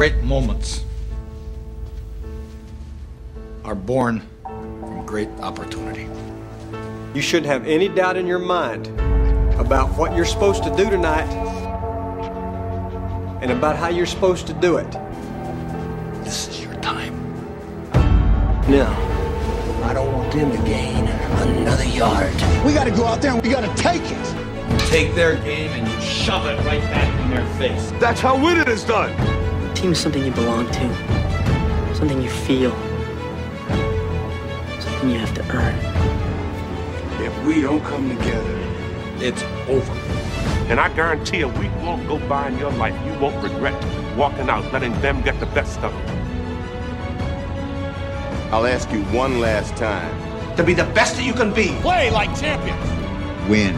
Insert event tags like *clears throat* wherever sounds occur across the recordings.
Great moments are born from great opportunity. You shouldn't have any doubt in your mind about what you're supposed to do tonight and about how you're supposed to do it. This is your time. Now, I don't want them to gain another yard. We got to go out there and we got to take it. You take their game and you shove it right back in their face. That's how winning is done. Team is something you belong to, something you feel, something you have to earn. If we don't come together, It's over. and I guarantee a week won't go by in your life. You won't regret walking out, letting them get the best of it. I'll ask you one last time. to be the best that you can be. Play like champions. Win.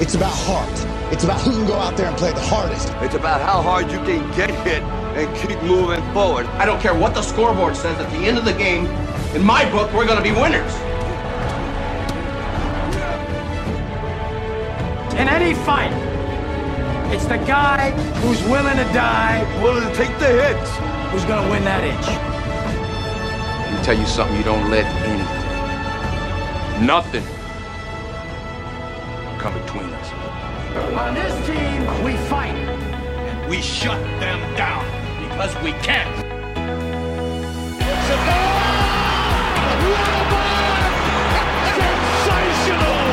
It's about heart. It's about who can go out there and play the hardest. It's about how hard you can get hit and keep moving forward. I don't care what the scoreboard says at the end of the game. In my book, we're going to be winners. In any fight, it's the guy who's willing to die Willing to take the hits. who's gonna win that inch. Let me tell you something you don't let anything, nothing, come between us. On this team, we fight. And we shut them down because we can. It's a goal! What a ball! Sensational!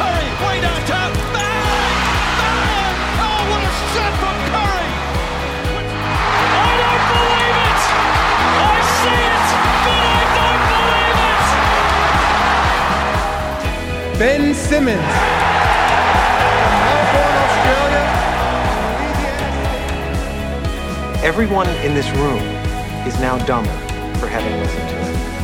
Curry, way downtown. Bang! Bang! Oh, what a shot from Curry! I don't believe it! I see it, but I don't believe it! Ben Simmons. Everyone in this room is now dumber for having listened to it.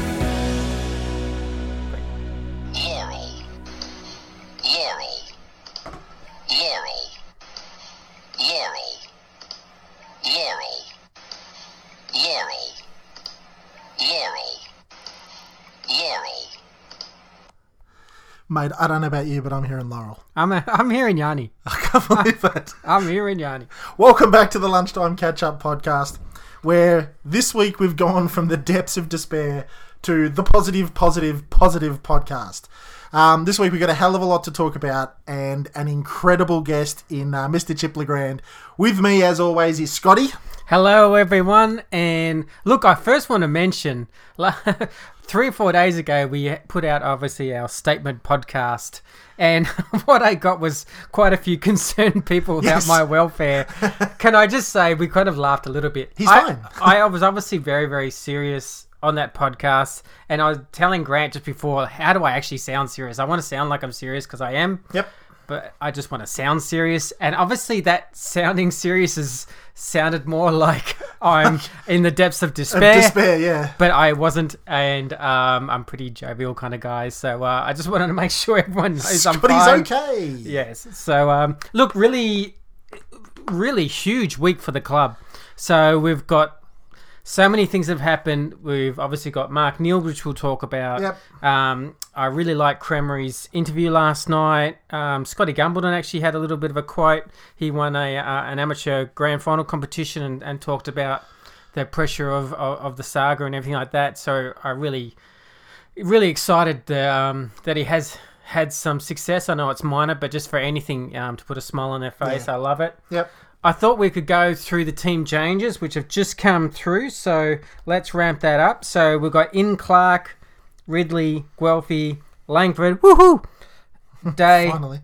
I don't know about you, but I'm hearing Laurel. I'm I'm hearing Yanni. *laughs* I can't believe it. *laughs* I'm hearing Yanni. Welcome back to the Lunchtime Catch Up podcast, where this week we've gone from the depths of despair to the positive, positive, positive podcast. Um, this week we've got a hell of a lot to talk about and an incredible guest in uh, Mr. Chip Le Grand. With me, as always, is Scotty. Hello, everyone. And look, I first want to mention *laughs* three or four days ago, we put out obviously our statement podcast. And *laughs* what I got was quite a few *laughs* concerned people about Yes. my welfare. *laughs* Can I just say, we kind of laughed a little bit. He's I, fine. I was obviously very, very serious on that podcast. And I was telling Grant just before, how do I actually sound serious? I want to sound like I'm serious because I am Yep. But I just want to sound serious. And obviously, that sounding serious has sounded more *laughs* like I'm in the depths of despair. Of despair. yeah. But I wasn't, and um, I'm pretty jovial kind of guy. So uh, I just *laughs* wanted to make sure everyone knows I'm fine. okay. Yes. So um, look, really, really huge week for the club. So we've got so many things have happened. We've obviously got Mark Neeld, which we'll talk about. Yep. Um, I really like Crameri's interview last night. Um, Scotty Gumbleton actually had a little bit of a quote. He won a uh, an amateur grand final competition and, and talked about the pressure of, of, of the saga and everything like that. So I really, really excited that, um, that he has had some success. I know it's minor, but just for anything um, to put a smile on their face, Yeah. I love it. Yep. I thought we could go through the team changes, which have just come through. So let's ramp that up. So we've got In Clark, Ridley, Guelfi, Langford, woohoo, *laughs* Day, Finally.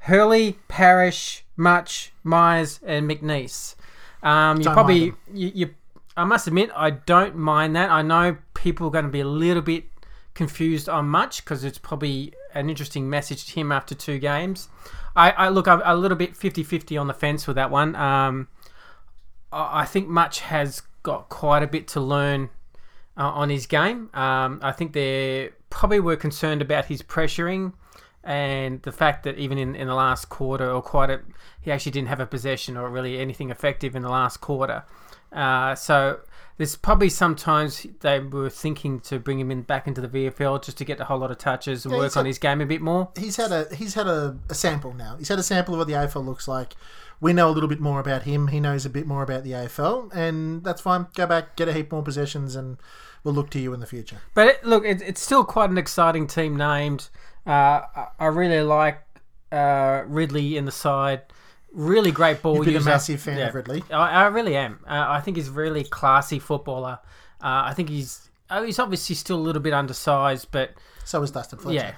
Hurley, Parish, Much, Myers, and McNeese. Um, you Don't probably you, you. I must admit, I don't mind that. I know people are going to be a little bit confused on Much because it's probably an interesting message to him after two games. I, I look I'm a little bit 50-50 on the fence with that one. Um, I I think Much has got quite a bit to learn uh, on his game. Um, I think they probably were concerned about his pressuring and the fact that even in, in the last quarter or quite a, he actually didn't have a possession or really anything effective in the last quarter. Uh, so there's probably sometimes they were thinking to bring him in back into the VFL just to get a whole lot of touches and Yeah, work on had- his game a bit more. He's had a he's had a, a sample now. He's had a sample of what the AFL looks like. We know a little bit more about him. He knows a bit more about the AFL, and that's fine. Go back, get a heap more possessions, and we'll look to you in the future. But it, look, it, it's still quite an exciting team named. Uh, I, I really like uh, Ridley in the side. Really great ball. You've been a user. massive fan of Ridley. I, I really am. Uh, I think he's a really classy footballer. Uh, I think he's oh, he's obviously still a little bit undersized, but So is Dustin Fletcher. yeah.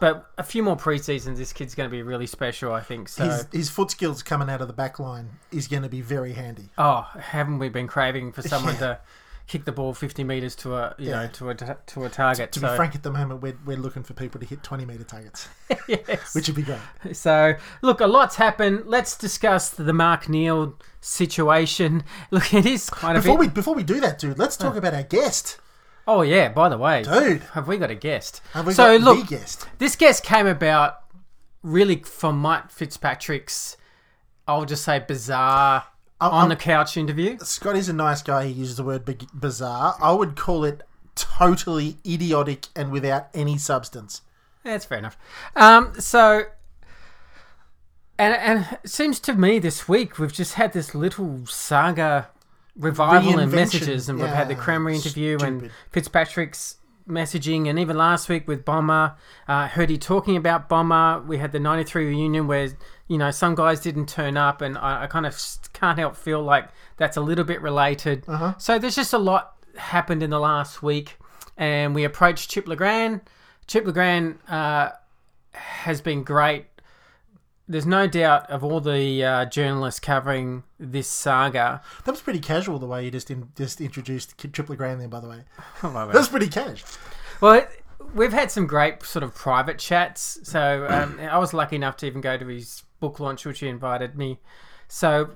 But a few more preseasons, this kid's going to be really special. I think so. His, his foot skills coming out of the back line is going to be very handy. Oh, haven't we been craving for someone *laughs* Yeah. to kick the ball fifty meters to a you Yeah. know to a to a target? To so. be frank, at the moment, we're, we're looking for people to hit 20 metre targets, *laughs* yes. which would be great. So, look, a lot's happened. Let's discuss the Mark Neeld situation. *laughs* Look, it is kind of. Before we before we do that, dude, let's talk oh. about our guest. Oh yeah. By the way, Dude. have we got a guest? Have we so got look, the guest? this guest came about really from Mike Fitzpatrick's. I'll just say bizarre I'm- on the couch interview. Scotty's a nice guy. He uses the word bi- bizarre. I would call it totally idiotic and without any substance. That's fair enough. Um, so, and and it seems to me this week we've just had this little saga revival in messages, and we've had the Yeah, Crameri interview and stupid. Fitzpatrick's messaging, and even last week with Bomber, uh, heard he talking about Bomber. We had the '93 reunion where you know some guys didn't turn up, and I, I kind of can't help feel like that's a little bit related. Uh-huh. So there's just a lot happened in the last week, and we approached Chip Le Grand. Chip Le Grand uh, has been great. There's no doubt of all the uh, journalists covering this saga. That was pretty casual the way you just in, just introduced Kid Triple Grand there. By the way, *laughs* Oh, that was pretty casual. Well, it- we've had some great sort of private chats. So um, *clears throat* I was lucky enough to even go to his book launch, which he invited me. So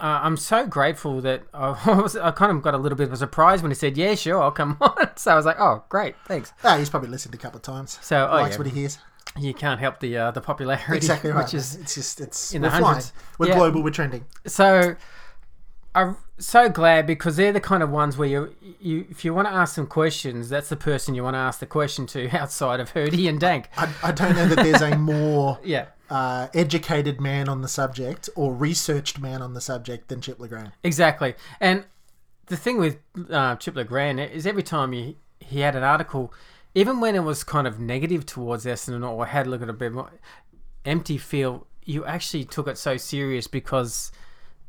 uh, I'm so grateful that *laughs* I, was, I kind of got a little bit of a surprise when he said, "Yeah, sure, I'll come *laughs* on." So I was like, "Oh, great, thanks." Ah, he's probably listened a couple of times. So oh, likes yeah. what he hears. You can't help the uh, the popularity, Exactly *laughs* right. Which is it's just it's in we're the flying. hundreds. We're Yeah. global. We're trending. So I'm so glad because they're the kind of ones where you, you if you want to ask some questions, that's the person you want to ask the question to *laughs* outside of Hirdy and Dank. I, I don't know that there's a *laughs* more Yeah. uh, educated man on the subject or researched man on the subject than Chip Le Grand. Exactly. And the thing with uh, Chip Le Grand is every time he, he had an article, even when it was kind of negative towards Essendon or had a look at a bit more empty feel, you actually took it so serious because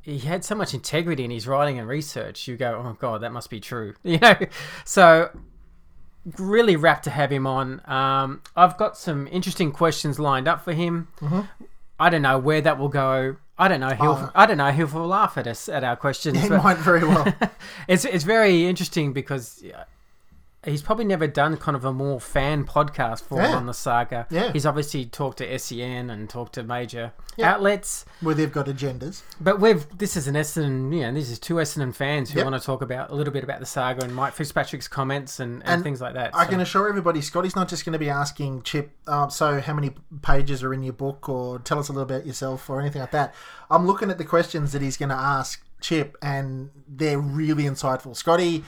he had so much integrity in his writing and research. You go, oh god, that must be true, *laughs* you know. So really rapt to have him on. Um, I've got some interesting questions lined up for him. Mhm. I don't know where that will go. I don't know. He'll. Oh. I don't know. He'll laugh at us at our questions. He might very well. *laughs* it's it's very interesting because uh, he's probably never done kind of a more fan podcast for Yeah. on the saga. Yeah. He's obviously talked to SEN and talked to major Yeah. outlets. Where they've got agendas. But we've this is an Essendon, you know, this is two Essendon fans who Yep. want to talk about a little bit about the saga and Mike Fitzpatrick's comments and, and, And things like that. I So- can assure everybody, Scotty's not just going to be asking Chip, uh, so how many pages are in your book, or tell us a little about yourself, or anything like that. I'm looking at the questions that he's going to ask Chip, and they're really insightful. Scotty,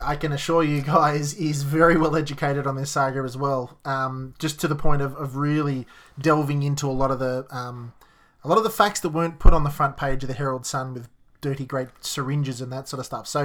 I can assure you guys, is very well educated on this saga as well, um, just to the point of, of really delving into a lot of the um, a lot of the facts that weren't put on the front page of the Herald Sun with dirty great syringes and that sort of stuff. So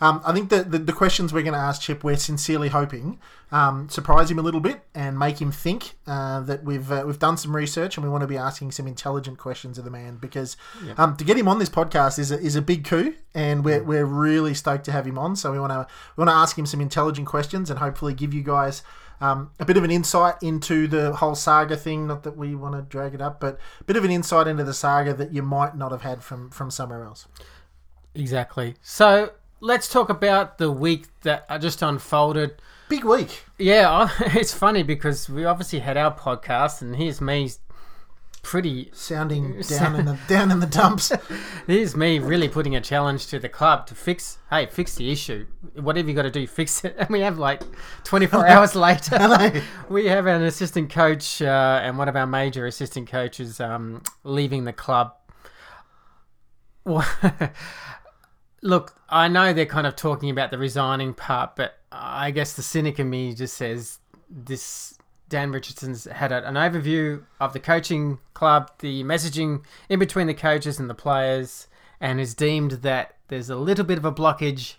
um, I think that the, the questions we're going to ask Chip, we're sincerely hoping um, surprise him a little bit and make him think uh, that we've uh, we've done some research and we want to be asking some intelligent questions of the man because Yeah. um, to get him on this podcast is a, is a big coup and we're, we're really stoked to have him on. So we want to we want to ask him some intelligent questions and hopefully give you guys. Um, a bit of an insight into the whole saga thing. Not that we want to drag it up, but a bit of an insight into the saga that you might not have had from from somewhere else. Exactly. So let's talk about the week that just unfolded. Big week. Yeah, *laughs* it's funny because we obviously had our podcast, and here's me pretty sounding *laughs* down in the down in the dumps. *laughs* Here's me really putting a challenge to the club to fix. Hey, fix the issue. Whatever you got to do, fix it. And *laughs* we have like 24 hours later, we have an assistant coach uh, and one of our major assistant coaches um, leaving the club. Look, I know they're kind of talking about the resigning part, but I guess the cynic in me just says this Dan Richardson's had an overview of the coaching club, the messaging in between the coaches and the players, and has deemed that there's a little bit of a blockage,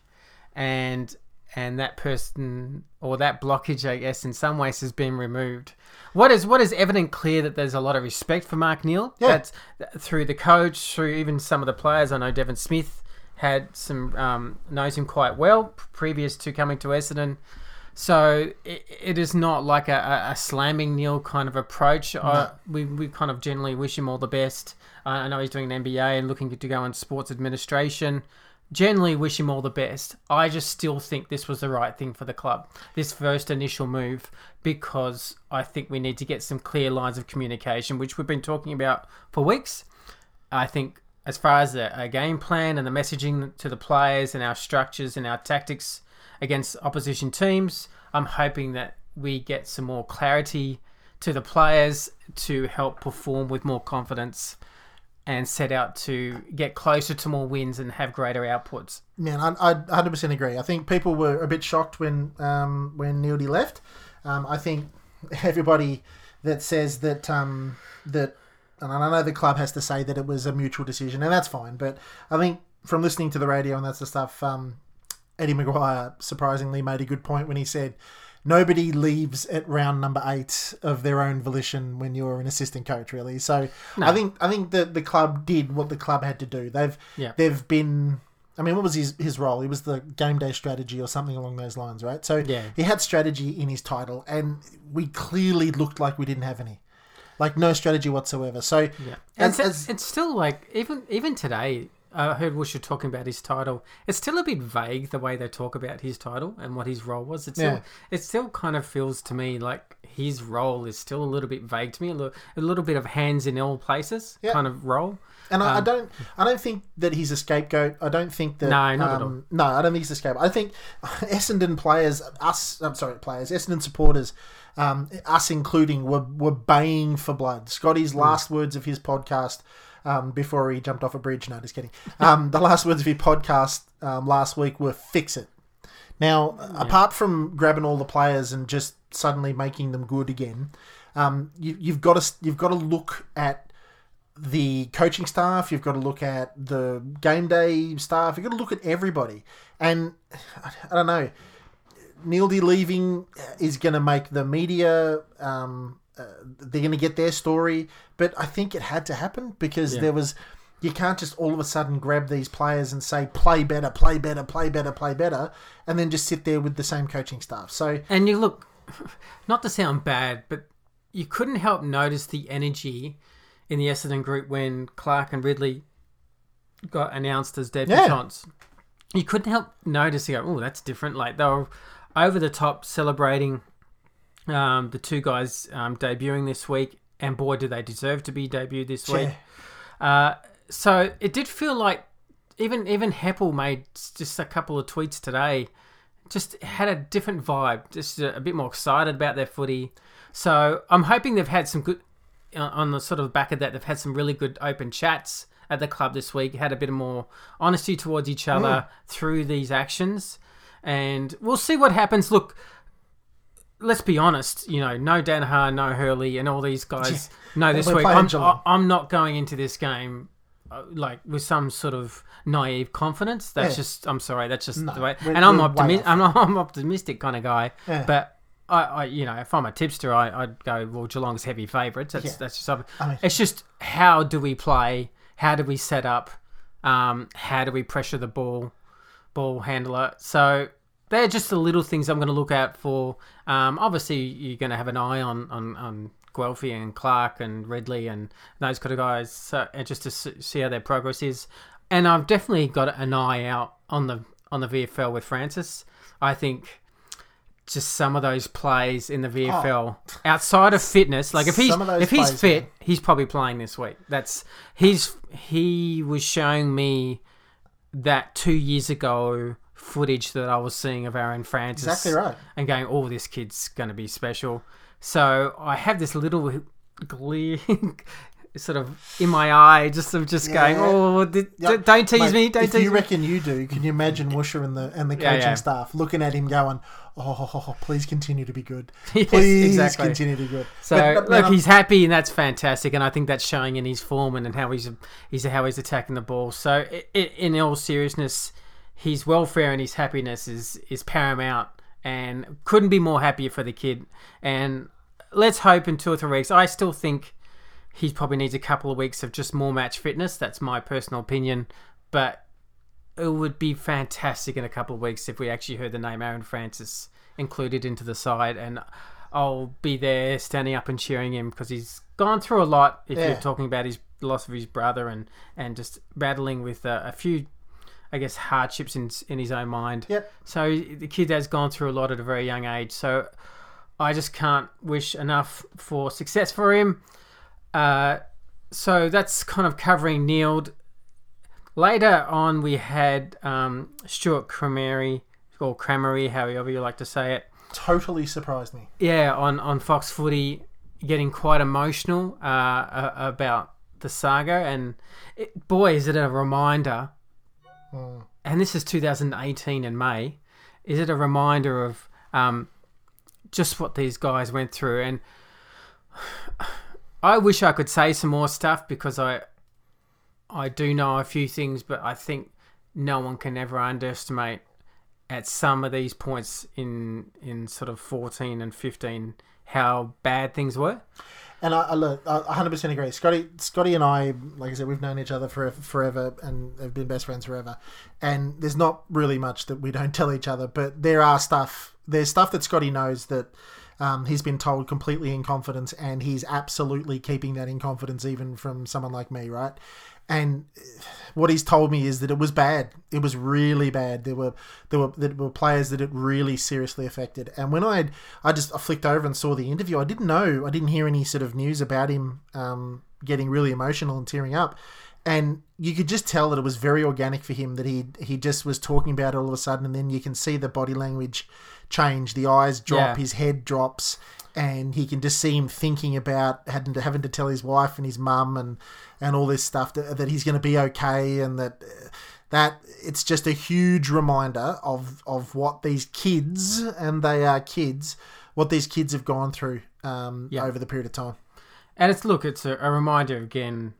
and and that person or that blockage, I guess, in some ways has been removed. What is what is evident clear that there's a lot of respect for Mark Neeld. Yeah. That's through the coach, through even some of the players. I know Devon Smith had some um, knows him quite well previous to coming to Essendon. So it, it is not like a, a, a slamming Neeld kind of approach. Uh, we, we kind of generally wish him all the best. Uh, I know he's doing an MBA and looking to go in sports administration. Generally wish him all the best. I just still think this was the right thing for the club, this first initial move, because I think we need to get some clear lines of communication, which we've been talking about for weeks. I think as far as a game plan and the messaging to the players and our structures and our tactics against opposition teams. I'm hoping that we get some more clarity to the players to help perform with more confidence and set out to get closer to more wins and have greater outputs. Man, I, I 100% agree. I think people were a bit shocked when um, when Neeldy left. Um, I think everybody that says that um, that, and I know the club has to say that it was a mutual decision, and that's fine. But I think from listening to the radio and that's the stuff, um, Eddie McGuire surprisingly made a good point when he said, Nobody leaves at round number eight of their own volition when you're an assistant coach, really. So No. I think I think that the club did what the club had to do. They've Yeah. they've been. I mean, what was his his role? He was the game day strategy or something along those lines, right? So Yeah. he had strategy in his title, and we clearly looked like we didn't have any, like no strategy whatsoever. So Yeah. as, And as, it's, it's still like even even today. I heard Woosha talking about his title. It's still a bit vague the way they talk about his title and what his role was. It's Yeah. still, it still kind of feels to me like his role is still a little bit vague to me. A little, a little bit of hands in all places Yeah. kind of role. And I, I Um, don't, I don't think that he's a scapegoat. I don't think that. No, not at um, No, I don't think he's a scapegoat. I think *laughs* Essendon players, us, I'm sorry, players, Essendon supporters, um, us including, were were baying for blood. Scotty's last words of his podcast. Um, before he jumped off a bridge, no, just kidding. Um, the last words of your podcast um, last week were "fix it." Now, apart from grabbing all the players and just suddenly making them good again, um, you, you've got to you've got to look at the coaching staff. You've got to look at the game day staff. You've got to look at everybody. And *sighs* I don't know, Neeldy leaving is going to make the media. Um, uh, they're going to get their story, but I think it had to happen because Yeah. there was. You can't just all of a sudden grab these players and say play better, play better, play better, play better, and then just sit there with the same coaching staff. So And you look, *laughs* not to sound bad, but you couldn't help notice the energy in the Essendon group when Clark and Ridley got announced as debutantes. You couldn't help notice, you go, oh, that's different. Like they were over the top celebrating um, the two guys um, debuting this week, and boy, do they deserve to be debuted this week. Uh, so it did feel like even even Heppell made just a couple of tweets today, just had a different vibe, just a, a bit more excited about their footy. So I'm hoping they've had some good uh, on the sort of back of that. They've had some really good open chats at the club this week. Had a bit more honesty towards each other Mm. through these actions, and we'll see what happens. Look, let's be honest. You know, no Daniher, no Hurley, and all these guys. No, this week I'm, I'm not going into this game uh, like with some sort of naive confidence. That's Yeah. just I'm sorry. That's just No, the way. and I'm optimistic. I'm *laughs* I'm optimistic kind of guy. Yeah. But I, I, you know, if I'm a tipster, I, I'd go well. Geelong's heavy favourites. That's Yeah. that's just. something- I mean- it's just how do we play? How do we set up? Um, how do we pressure the ball, ball handler? So they're just the little things I'm going to look out for. Um, obviously, you're going to have an eye on on, on Guelfi and Clark and Ridley and those kind of guys, so, just to see how their progress is. And I've definitely got an eye out on the on the VFL with Francis. I think just some of those plays in the VFL outside of fitness. Like if he's Some of those if he's fit, man. he's probably playing this week. That's he's he was showing me that two years ago footage that I was seeing of Aaron Francis. Exactly right. And going, oh, this kid's going to be special. So I have this little glare *laughs* sort of in my eye, just of just going, oh, d- d- Yep. don't tease Mate, me, don't if tease you me. reckon you do, can you imagine *laughs* Woosha and the and the coaching yeah. staff looking at him going, "Oh, please continue to be good. *laughs* Yes, Please exactly. continue to be good." So But- but, look, man, um, he's happy, and that's fantastic, and I think that's showing in his form and, and how he's he's how he's attacking the ball. So i i in all seriousness, his welfare and his happiness is is paramount, and couldn't be more happier for the kid. And let's hope in two or three weeks. I still think he probably needs a couple of weeks of just more match fitness. That's my personal opinion, but it would be fantastic in a couple of weeks if we actually heard the name Aaron Francis included into the side, and I'll be there standing up and cheering him because he's gone through a lot. If Yeah. you're talking about his loss of his brother and and just battling with uh, a few, I guess, hardships in in his own mind. Yep. So the kid has gone through a lot at a very young age. So I just can't wish enough for success for him. Uh, so that's kind of covering Neeld. Later on, we had um, Stewart Crameri, or Crameri, however you like to say it. totally surprised me. Yeah, on, on Fox Footy, getting quite emotional uh, about the saga. And it, boy, is it a reminder. And this is 2018 in May. Is it a reminder of um, just what these guys went through? And I wish I could say some more stuff because I I do know a few things, but I think no one can ever underestimate at some of these points in in sort of 14 and 15 how bad things were. And I, I look, I 100% agree. Scotty, Scotty and I, like I said, we've known each other for forever and have been best friends forever. And there's not really much that we don't tell each other, but there are stuff. There's stuff that Scotty knows that um, he's been told completely in confidence, and he's absolutely keeping that in confidence, even from someone like me, right? And what he's told me is that it was bad. It was really bad. There were there were there were players that it really seriously affected. And when I I just I flicked over and saw the interview, I didn't know I didn't hear any sort of news about him um, getting really emotional and tearing up. And you could just tell that it was very organic for him. That he he just was talking about it all of a sudden, and then you can see the body language change. The eyes drop, Yeah. his head drops, and he can just see him thinking about having to having to tell his wife and his mum and and all this stuff that, that he's going to be okay and that that it's just a huge reminder of of what these kids and they are kids what these kids have gone through um, Yeah. over the period of time. And it's look, it's a, a reminder again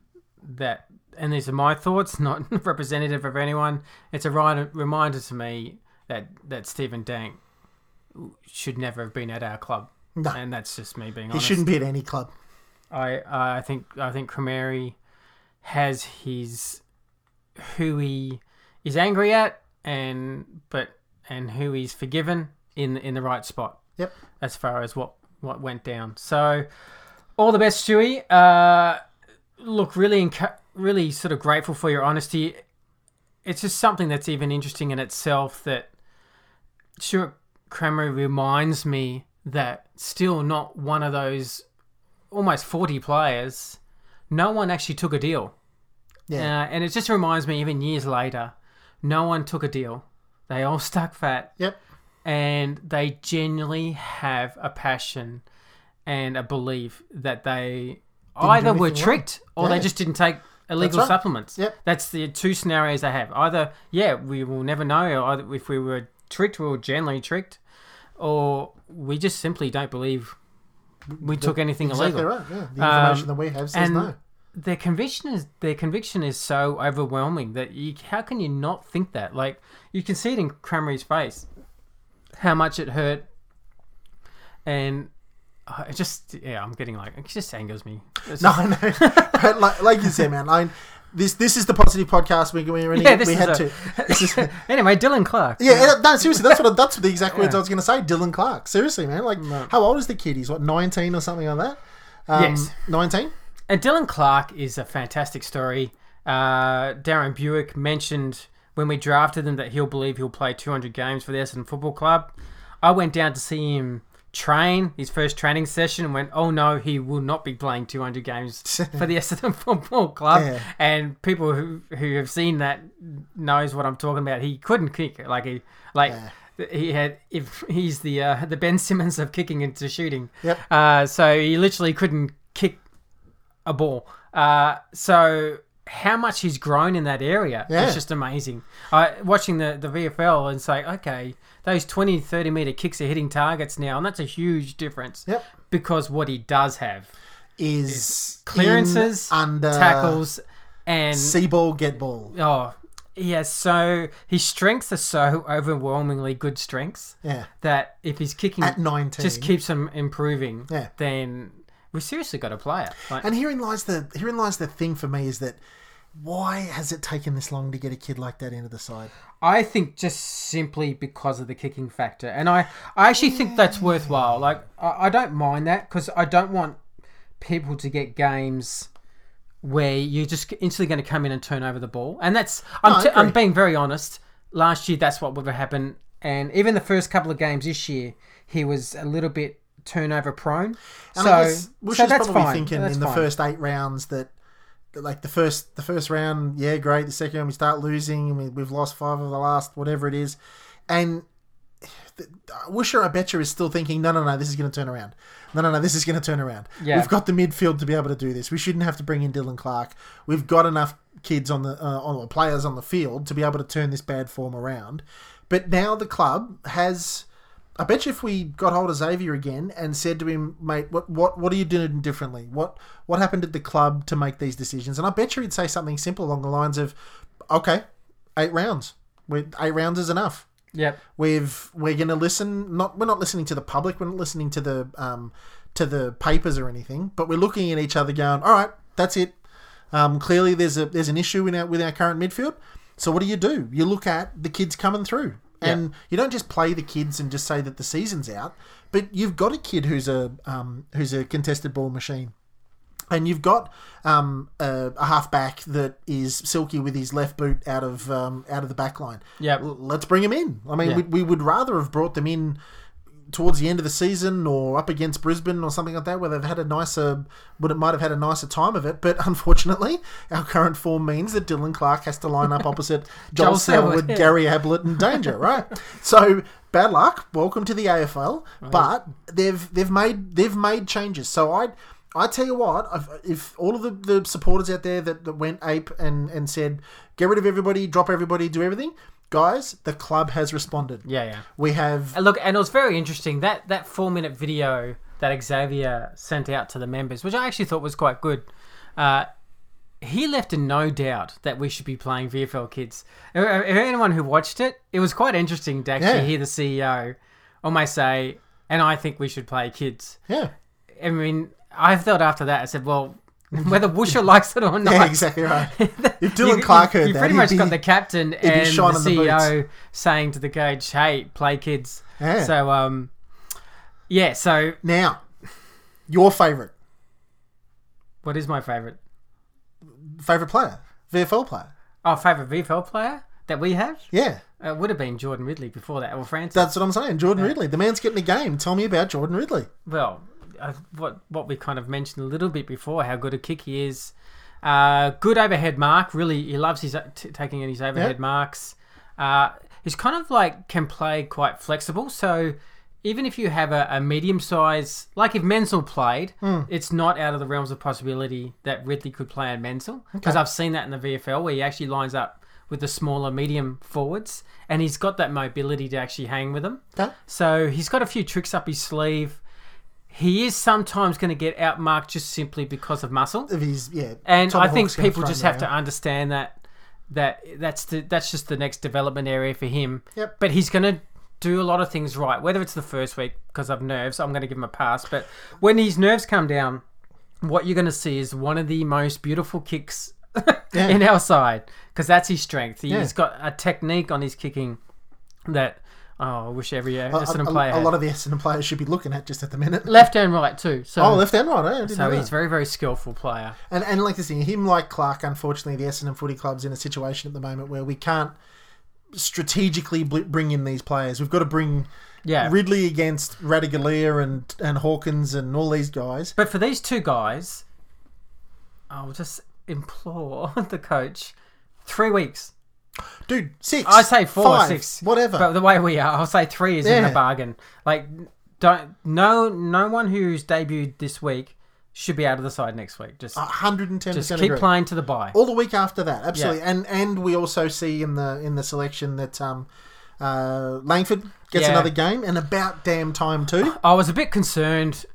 that, and these are my thoughts, not *laughs* representative of anyone. It's a reminder to me that that Stephen Dank should never have been at our club, No. and that's just me being He honest. shouldn't be at any club. I I think I think Crameri has his who he is angry at and but and who he's forgiven in in the right spot. Yep. As far as what what went down. So all the best, Stewie. Uh, look, really encu- really sort of grateful for your honesty. It's just something that's even interesting in itself that Stewart Crameri reminds me that still not one of those almost 40 players, no one actually took a deal. Yeah. Uh, and it just reminds me, even years later, no one took a deal. They all *laughs* stuck fat. Yep. And they genuinely have a passion and a belief that they do either were tricked or Yeah. they just didn't take illegal right. supplements. Yep. That's the two scenarios they have. Either, yeah, we will never know either if we were tricked, we were generally tricked, or we just simply don't believe we took anything exactly illegal. right, yeah. The information Um, that we have says and no. Their conviction is their conviction is so overwhelming that you how can you not think that? Like you can see it in Crameri's face, how much it hurt, and uh, it just yeah, I'm getting like it just angers me. It's No, just- I know. *laughs* but like, like you said, man, I, this this is the positive podcast. We we, really, Yeah, we had a- to. Is, anyway, Dylan Clark. yeah, no, seriously, that's what that's the exact words Yeah. I was going to say. Dylan Clark, seriously, man. Like, how old is the kid? He's what nineteen or something like that. Um, Yes. nineteen. And Dylan Clark is a fantastic story. Uh, Darren Buick mentioned when we drafted him that he'll believe he'll play 200 games for the Essendon Football Club. I went down to see him train his first training session and went, oh no, he will not be playing 200 games *laughs* for the Essendon *laughs* Football Club. Yeah. And people who who have seen that knows what I'm talking about. He couldn't kick like he like. He had if *laughs* he's the uh, the Ben Simmons of kicking into shooting. Yep. Uh, so he literally couldn't kick a ball. Uh, so how much he's grown in that area Yeah. is just amazing. Uh, watching the, the VFL and say, okay, those 20, 30 meter kicks are hitting targets now, and that's a huge difference. Yep. Because what he does have Is clearances, in under tackles, and see ball, get ball. oh, yeah. So his strengths are so overwhelmingly good strengths Yeah. that if he's kicking At 19. just keeps him improving, Yeah. then we seriously got a player. Like, And herein lies the herein lies the thing for me is that why has it taken this long to get a kid like that into the side? I think just simply because of the kicking factor, and I, I actually think that's worthwhile. Like I, I don't mind that because I don't want people to get games where you're just instantly going to come in and turn over the ball, and that's I'm, No, t- I'm being very honest. Last year, that's what would have happened, and even the first couple of games this year, he was a little bit turnover prone. And so, I guess Bush so that's probably fine. thinking That's in the fine. first eight rounds that that, like the first the first round, yeah, great. The second round we start losing, and we, we've lost five of the last, whatever it is, and. Woosha, I bet you, is still thinking, no, no, no, this is going to turn around. No, no, no, this is going to turn around. Yeah. We've got the midfield to be able to do this. We shouldn't have to bring in Dylan Clark. We've got enough kids on the uh, on the players on the field to be able to turn this bad form around. But now the club has. I bet you if we got hold of Xavier again and said to him, mate, what what what are you doing differently? What what happened at the club to make these decisions? And I bet you he'd say something simple along the lines of, okay, eight rounds. we eight rounds is enough. Yep. We've we're gonna listen. Not we're not listening to the public. We're not listening to the um to the papers or anything. But we're looking at each other, going, all right, that's it. Um, clearly there's a there's an issue in our with our current midfield. So what do you do? You look at the kids coming through, and you don't just play the kids and just say that the season's out. But you've got a kid who's a um, who's a contested ball machine and you've got um, a, a halfback that is silky with his left boot out of um, out of the back line. Yep. L- let's bring him in. I mean, Yeah. we, we would rather have brought them in towards the end of the season or up against Brisbane or something like that, where they've had a nicer, would it might have had a nicer time of it. But *laughs* unfortunately, our current form means that Dylan Clark has to line up opposite *laughs* Joel, Joel Selwood, yeah. Gary Ablett, and Danger. Right. so bad luck. Welcome to the AFL. But they've they've made they've made changes. So I. I tell you what, if, if all of the, the supporters out there that, that went ape and, and said, get rid of everybody, drop everybody, do everything, guys, the club has responded. Yeah, yeah. We have And look, and it was very interesting that that four minute video that Xavier sent out to the members, which I actually thought was quite good. Uh, he left in no doubt that we should be playing VFL kids. If anyone who watched it, it was quite interesting to actually Yeah. hear the CEO almost say, "And I think we should play kids." Yeah. I mean, I thought after that, I said, "Well." *laughs* Whether Woosha *laughs* likes it or not, Yeah, exactly right. *laughs* If Dylan you, Clark heard you that, pretty much be- got the captain and the shining the CEO saying to the coach, "Hey, play kids." Yeah. So, um, yeah. So now your favorite what is my favorite? favorite player, VFL player. Oh, favorite VFL player that we have? Yeah, It would have been Jordan Ridley before that, or Francis. that's what I'm saying. Jordan Ridley, the man's getting a game. Tell me about Jordan Ridley. well, uh, what what we kind of mentioned a little bit before, how good a kick he is. Uh, good overhead mark. Really, he loves his t- taking in his overhead Yep. marks. Uh, he's kind of like can play quite flexible. So even if you have a, a medium size, like if Menzel played, Hmm. it's not out of the realms of possibility that Ridley could play on Menzel because I've seen that in the VFL where he actually lines up with the smaller medium forwards and he's got that mobility to actually hang with them. Okay. So he's got a few tricks up his sleeve. He is sometimes going to get outmarked just simply because of muscle. If he's yeah, And I think people just have to understand that that that's the that's just the next development area for him. Yep. But he's going to do a lot of things right. Whether it's the first week because of nerves, I'm going to give him a pass. But when his nerves come down, what you're going to see is one of the most beautiful kicks *laughs* Yeah. in our side because that's his strength. He's Yeah. got a technique on his kicking that oh, I wish every A, Essendon a- player a lot of the Essendon players should be looking at just at the minute. left and right too. *laughs* So oh, left and right. Eh? So he's very very skillful player. And and like this thing, him like Clark, unfortunately, the Essendon Footy Club's in a situation at the moment where we can't strategically bring in these players. We've got to bring Yeah. Ridley against Radigalia and and Hawkins and all these guys. But for these two guys, I'll just implore *laughs* the coach three weeks. Dude, six. I say four six, whatever. But the way we are, I'll say three is in Yeah. a bargain. Like, don't no no one who's debuted this week should be out of the side next week. Just hundred and ten just percent. keep playing to the buy all the week after that. Absolutely, and and we also see in the in the selection that um, uh, Langford gets Yeah. another game, and about damn time too. I was a bit concerned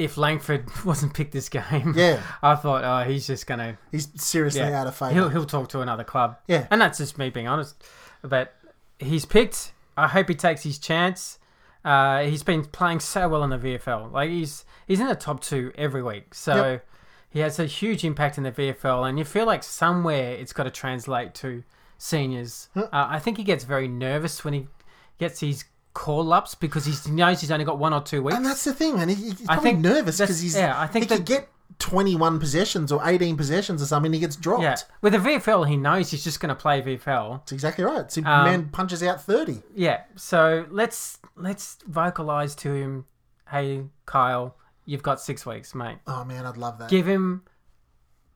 if Langford *laughs* wasn't picked this game. Yeah. *laughs* I thought, oh, he's just gonna. He's seriously out of favour. He'll he'll talk to another club. Yeah. and that's just me being honest. But he's picked. I hope he takes his chance. Uh, he's been playing so well in the VFL. Like he's he's in the top two every week. So Yep. he has a huge impact in the VFL, and you feel like somewhere it's got to translate to seniors. Uh, I think he gets very nervous when he gets these call ups because he's, he knows he's only got one or two weeks. And that's the thing, man. He, he's I probably think nervous because he's yeah, I think he could get twenty one possessions or eighteen possessions or something. He gets dropped. Yeah, with a VFL, he knows he's just going to play VFL. That's exactly right. So Um, man punches out thirty. Yeah, so let's let's vocalize to him, hey Kyle, you've got six weeks, mate. Oh man, I'd love that. Give him.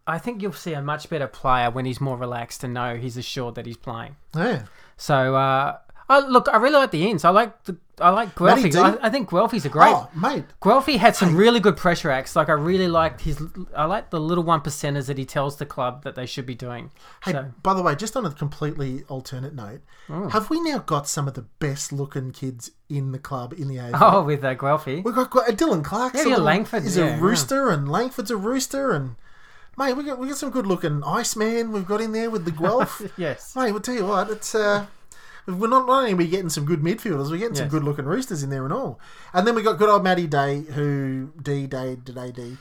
I think you'll see a much better player when he's more relaxed and know he's assured that he's playing. yeah. So, uh, oh, look, I really like the ends. I like the I like Matty I? I, think Guelfi's a great. Oh mate, Guelfi had some really good pressure acts. Like I really liked his. I like the little one percenters that he tells the club that they should be doing. Hey, So by the way, just on a completely alternate note, Oh. have we now got some of the best looking kids in the club in the AFL? oh, with uh, Guelfi. We've got, got Dylan Clark's Yeah, a yeah, Langford, is yeah, a yeah. rooster, and Langford's a rooster, and mate, we got we got some good looking Iceman. We've got in there with the Guelph. *laughs* Yes. mate, we'll tell you what, it's uh, we're not, not only are we getting some good midfielders, we're getting some good looking roosters in there and all. And then we got good old Matty Day, who D Day Day D.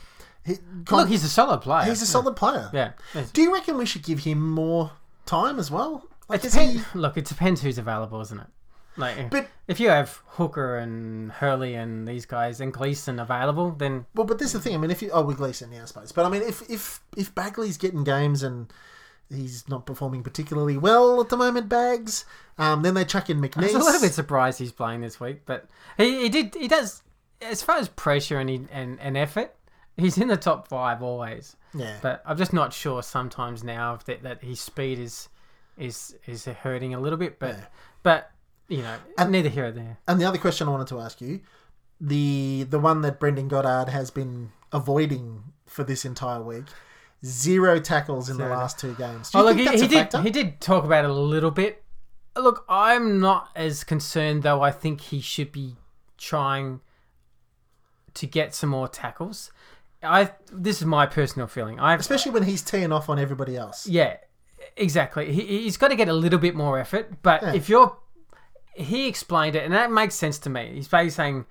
He, Look, he's a solid player. he's a solid player. Yeah. Yes. Do you reckon we should give him more time as well? Like, It is he? Look, it depends who's available, isn't it? Like, But- if you have Hooker and Hurley and these guys and Gleeson available, then Well, but this is the thing. I mean, if you oh, with Gleeson, yeah, I suppose. But I mean, if if if Baguley's getting games and he's not performing particularly well at the moment, Bags, um, then they chuck in I McNeese. was a little bit surprised he's playing this week. But he, he did he does as far as pressure and he, and, and effort, he's in the top five always. Yeah. But I'm just not sure sometimes now if that, that his speed is is is hurting a little bit. But but you know, and, neither here or there. And the other question I wanted to ask you, the the one that Brendan Goddard has been avoiding for this entire week, zero tackles in the last two games. Oh, look, he, that's he a did. factor? He did talk about it a little bit. Look, I'm not as concerned though. I think he should be trying to get some more tackles. I. This is my personal feeling. I Especially when he's teeing off on everybody else. yeah, exactly. He, he's got to get a little bit more effort. But Yeah. if you're, he explained it, and that makes sense to me. He's basically saying,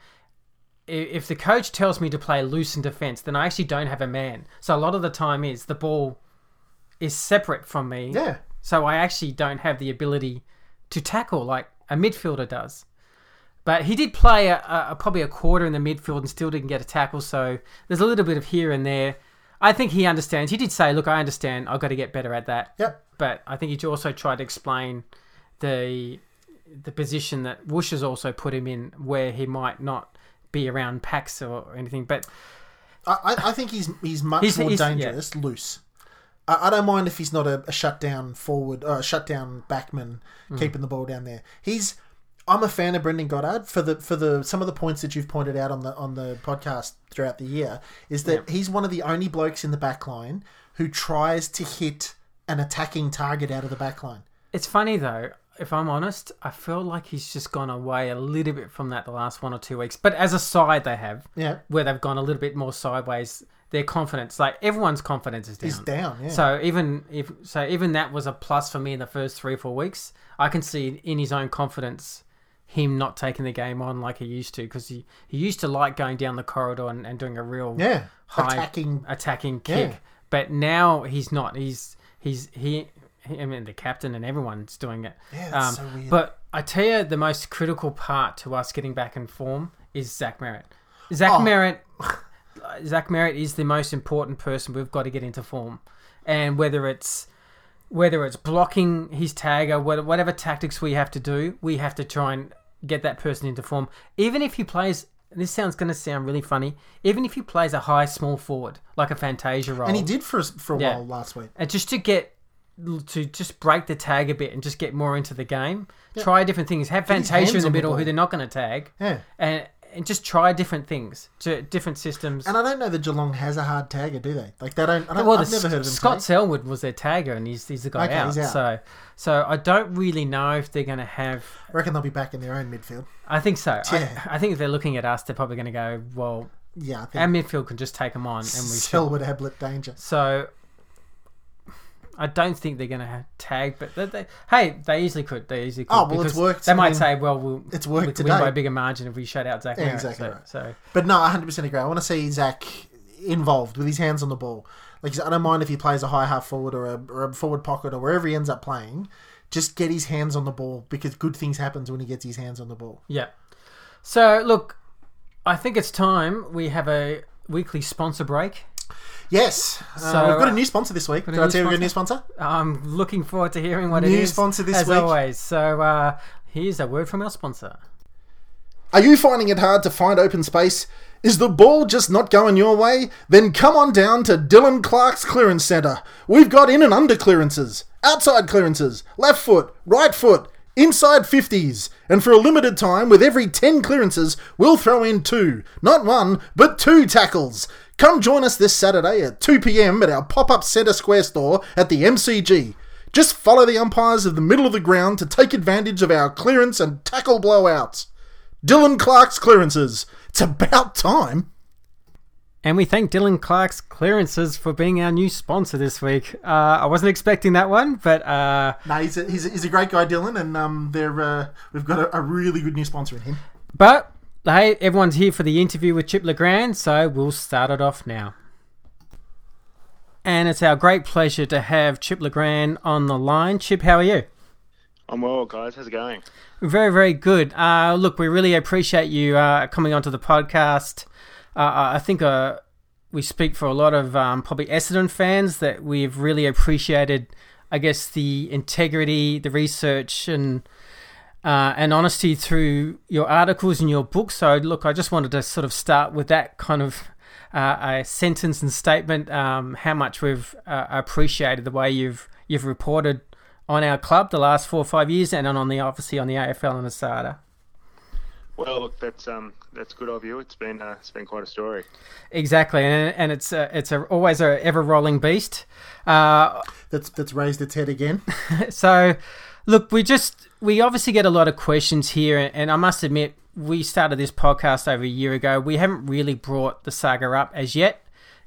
if the coach tells me to play loose in defence, then I actually don't have a man. So a lot of the time is the ball is separate from me. Yeah. So I actually don't have the ability to tackle like a midfielder does. But he did play a, a, a- probably a quarter in the midfield and still didn't get a tackle. So there's a little bit of here and there. I think he understands. He did say, "Look, I understand. I've got to get better at that." Yep. But I think he also tried to explain the the position that Woosh has also put him in, where he might not be around packs or anything. But I, I- think he's he's much He's- more he's- yeah. dangerous loose. I, I don't mind if he's not a, a shutdown forward or a shutdown backman Mm. keeping the ball down there. He's I'm a fan of Brendan Goddard for the for the some of the points that you've pointed out on the on the podcast throughout the year is that he's one of the only blokes in the back line who tries to hit an attacking target out of the back line. It's funny though, if I'm honest, I feel like he's just gone away a little bit from that the last one or two weeks. But as a side, they have, Yeah. where they've gone a little bit more sideways. Their confidence, like everyone's confidence, is down. Is down, yeah. So even if so, even that was a plus for me in the first three or four weeks. I can see in his own confidence him not taking the game on like he used to because he, he used to like going down the corridor and, and doing a real Yeah, high attacking- attacking kick. Yeah. But now he's not. He's he's he. I mean, the captain and everyone's doing it. Yeah, that's um, so weird. But I tell you, the most critical part to us getting back in form is Zach Merrett. Zach Oh. Merrett. *laughs* Zach Merrett is the most important person we've got to get into form, and whether it's whether it's blocking his tag or whatever tactics we have to do, we have to try and get that person into form. Even if he plays, this sounds going to sound really funny, even if he plays a high small forward, like a Fantasia role. And he did for a, for a Yeah. while last week. And just to get, to just break the tag a bit and just get more into the game, try different things. Have Get his Fantasia in hands the on the middle who ball. they're not going to tag. Yeah. And, and just try different things, to different systems. And I don't know that Geelong has a hard tagger, do they? Like they don't. I don't well, I've the never heard of them. Scott tag. Selwood was their tagger, and he's he's the guy Okay, out. he's out. So, so I don't really know if they're going to have. I reckon they'll be back in their own midfield. I think so. Yeah. I, I think if they're looking at us, they're probably going to go, well, Yeah, I think our midfield can just take them on, and we should. Selwood Ablett danger. So, I don't think they're going to tag, but they, they, hey, they easily could. They easily could. Oh, well, it's because worked. They I might mean, say, well, we'll it's worked we could win by a bigger margin if we shut out Zach Yeah, Merrett. exactly so, right. so But no, 100% agree. I want to see Zach involved with his hands on the ball. Like I don't mind if he plays a high half forward or a, or a forward pocket or wherever he ends up playing. Just get his hands on the ball because good things happens when he gets his hands on the ball. Yeah. So look, I think it's time we have a weekly sponsor break. Yes. Uh, So, we've got a uh, new sponsor this week. Did a I tell you we got a new sponsor? I'm looking forward to hearing what it New sponsor this as week. always. So uh, here's a word from our sponsor. Are you finding it hard to find open space? Is the ball just not going your way? Then come on down to Dylan Clark's Clearance Centre. We've got in and under clearances, outside clearances, left foot, right foot, inside 50s. And for a limited time, with every 10 clearances, we'll throw in two, not one, but two tackles. Come join us this Saturday at 2 pm at our pop up Centre Square store at the MCG. Just follow the umpires of the middle of the ground to take advantage of our clearance and tackle blowouts. Dylan Clark's clearances. It's about time. And we thank Dylan Clark's Clearances for being our new sponsor this week. Uh, I wasn't expecting that one, but uh, No, he's a, he's a, he's a great guy, Dylan, and um, they're uh, we've got a, a really good new sponsor in him. but hey, everyone's here for the interview with Chip Le Grand, so we'll start it off now. And it's our great pleasure to have Chip Le Grand on the line. Chip, how are you? I'm well, guys. How's it going? Very, very good. Uh, look, we really appreciate you uh, coming onto the podcast. Uh, I think uh, we speak for a lot of um, probably Essendon fans that we've really appreciated, I guess, the integrity, the research, and uh, and honesty through your articles and your books. So, look, I just wanted to sort of start with that kind of uh, a sentence and statement. Um, how much we've uh, appreciated the way you've you've reported on our club the last four or five years, and on the obviously on the AFL and ASADA. Well, look, that's um, that's good of you. It's been uh, it's been quite a story. Exactly, and and it's a, it's a, always a ever rolling beast. Uh, that's that's raised its head again. *laughs* so, look, we just we obviously get a lot of questions here, and I must admit, we started this podcast over a year ago. We haven't really brought the saga up as yet,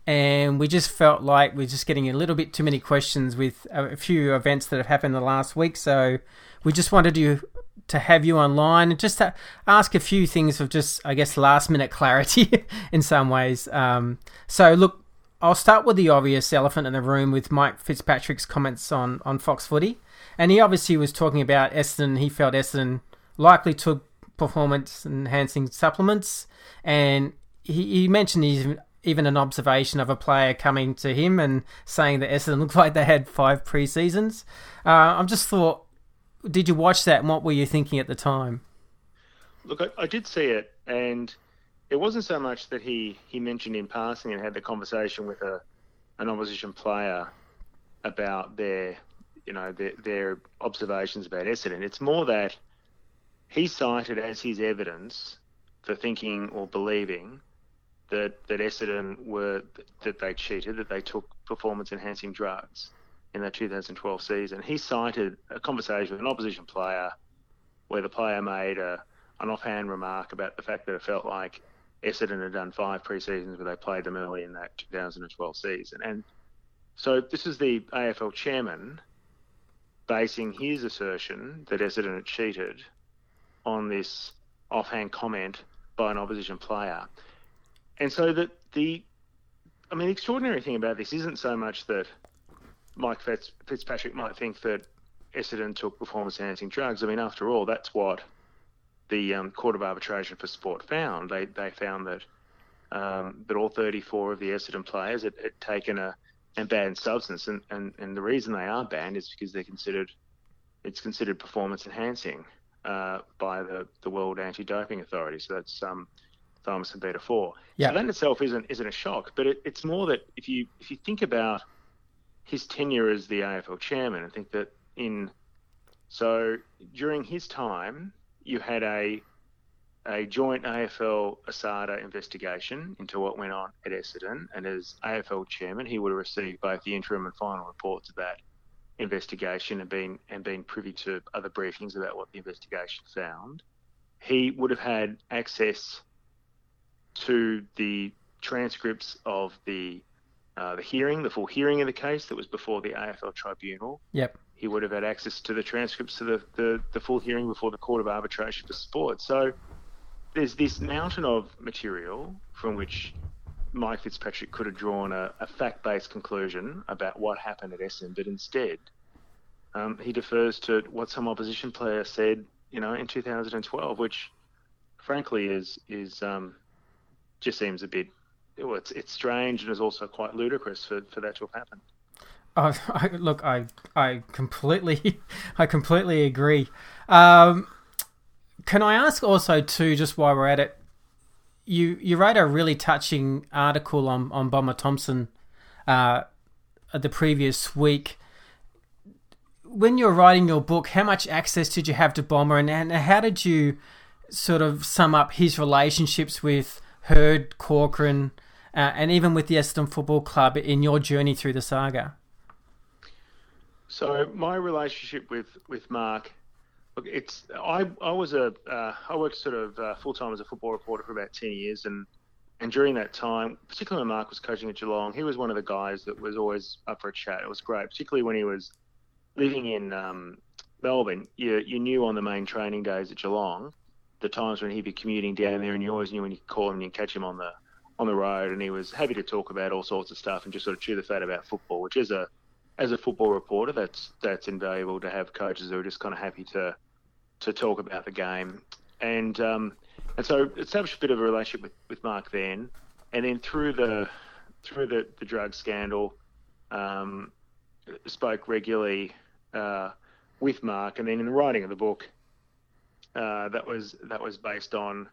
and we just felt like we're just getting a little bit too many questions with a few events that have happened the last week. So, we just wanted you to have you online and just to ask a few things of just, I guess, last minute clarity *laughs* in some ways. Um, so, look, I'll start with the obvious elephant in the room with Mike Fitzpatrick's comments on, on Fox Footy. And he obviously was talking about Essendon. He felt Essendon likely took performance enhancing supplements. And he, he mentioned even, even an observation of a player coming to him and saying that Essendon looked *laughs* like they had five pre seasons. Uh, I'm just thought, did you watch that and what were you thinking at the time? Look, I, I did see it, and it wasn't so much that he, he mentioned in passing and had the conversation with a an opposition player about their you know their, their observations about Essendon. It's more that he cited as his evidence for thinking or believing that that Essendon were that they cheated, that they took performance enhancing drugs in the 2012 season. He cited a conversation with an opposition player where the player made a, an offhand remark about the fact that it felt like Essendon had done five pre-seasons where they played them early in that 2012 season. And so this is the AFL chairman basing his assertion that Essendon had cheated on this offhand comment by an opposition player. And so that the, I mean, the extraordinary thing about this isn't so much that Mike Fitz, Fitzpatrick might think that Essendon took performance enhancing drugs. I mean, after all, that's what the um, Court of Arbitration for Sport found. They they found that um, that all 34 of the Essendon players had, had taken a and banned substance, and, and, and the reason they are banned is because they're considered it's considered performance enhancing uh, by the, the World Anti-Doping Authority. So that's um, thymosin beta four. Yeah. So that in itself isn't isn't a shock, but it, it's more that if you if you think about his tenure as the AFL chairman, I think that in so during his time, you had a a joint AFL ASADA investigation into what went on at Essendon, and as AFL chairman, he would have received both the interim and final reports of that investigation and been and been privy to other briefings about what the investigation found. He would have had access to the transcripts of the uh, the hearing, the full hearing of the case that was before the AFL tribunal. Yep. He would have had access to the transcripts of the, the, the full hearing before the Court of Arbitration for Sport. So there's this mountain of material from which Mike Fitzpatrick could have drawn a, a fact-based conclusion about what happened at Essendon, but instead um, he defers to what some opposition player said, you know, in 2012, which frankly is is um, just seems a bit. Well, it's it's strange and is also quite ludicrous for, for that to have happened. Oh, *laughs* I, look, I I completely *laughs* I completely agree. Um, can I ask also too, just while we're at it, you you wrote a really touching article on on Bomber Thompson uh, the previous week. When you were writing your book, how much access did you have to Bomber, and, and how did you sort of sum up his relationships with Hird, Corcoran, uh, and even with the Essendon Football Club in your journey through the saga? So my relationship with with Mark, look, it's I I was a uh, I worked sort of uh, full time as a football reporter for about ten years, and and during that time, particularly when Mark was coaching at Geelong, he was one of the guys that was always up for a chat. It was great, particularly when he was living in um, Melbourne. You you knew on the main training days at Geelong, the times when he'd be commuting down there, and you always knew when you could call him and you catch him on the on the road, and he was happy to talk about all sorts of stuff and just sort of chew the fat about football, which is a as a football reporter, that's that's invaluable to have coaches who are just kind of happy to to talk about the game, and um, and so established a bit of a relationship with, with Mark then, and then through the through the, the drug scandal, um, spoke regularly uh, with Mark, and then in the writing of the book, uh, that was that was based on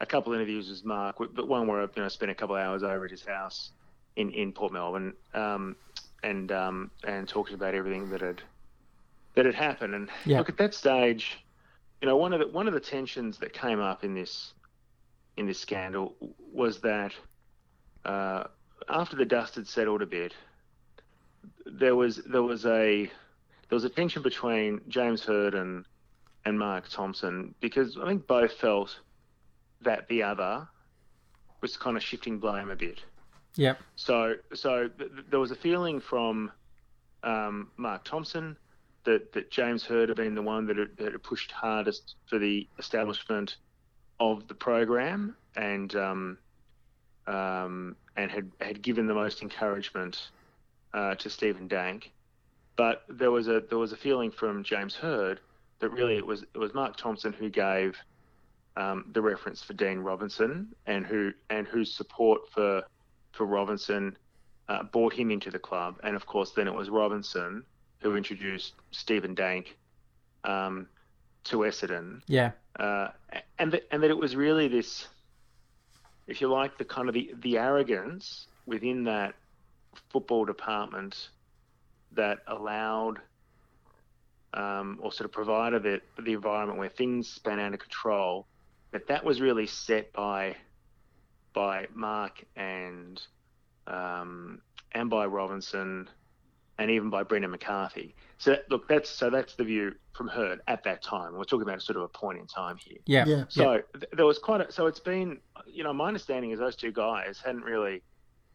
a couple of interviews with Mark, but one where I you know spent a couple of hours over at his house in in Port Melbourne. Um, and um, and talking about everything that had that had happened. And Yeah. look at that stage, you know, one of the one of the tensions that came up in this in this scandal was that uh, after the dust had settled a bit, there was there was a there was a tension between James Hird and and Mark Thompson because I think both felt that the other was kind of shifting blame a bit. Yep. So, so th- there was a feeling from um, Mark Thompson that, that James Hird had been the one that had, that had pushed hardest for the establishment of the program and um, um, and had had given the most encouragement uh, to Stephen Dank. But there was a there was a feeling from James Hird that really it was it was Mark Thompson who gave um, the reference for Dean Robinson and who and whose support for for Robinson uh, brought him into the club, and of course, then it was Robinson who introduced Stephen Dank um, to Essendon, Yeah. uh, and that and that it was really this, if you like, the kind of the, the arrogance within that football department that allowed um, or sort of provided the, the environment where things span out of control. That that was really set by by Mark and um, and by Robinson and even by Brendan McCarthy. So look, that's so that's the view from Hird at that time. We're talking about sort of a point in time here. Yeah. Yeah. So th- there was quite a, so it's been you know my understanding is those two guys hadn't really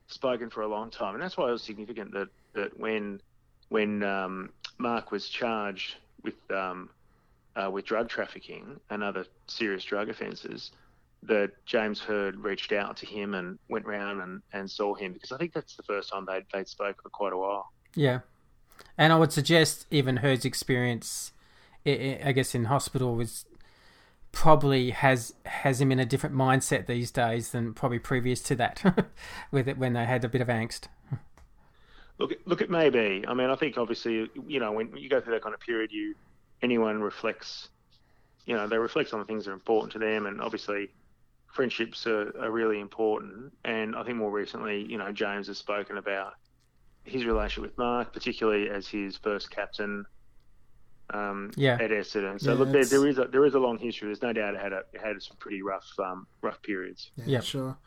spoken for a long time, and that's why it was significant that that when when um, Mark was charged with um, uh, with drug trafficking and other serious drug offences, that James Hird reached out to him and went round and, and saw him because I think that's the first time they'd they'd spoken for quite a while. Yeah, and I would suggest even Hird's experience, I guess, in hospital was probably has has him in a different mindset these days than probably previous to that, *laughs* with it when they had a bit of angst. Look, look, it may be. I mean, I think obviously, you know, when you go through that kind of period, you anyone reflects, you know, they reflect on the things that are important to them, and obviously, friendships are, are really important. And I think more recently, you know, James has spoken about his relationship with Mark, particularly as his first captain um, Yeah. at Essendon. So Yeah, look, there, there is a, there is a long history. There's no doubt it had a, it had some pretty rough um, rough periods. Yeah, sure.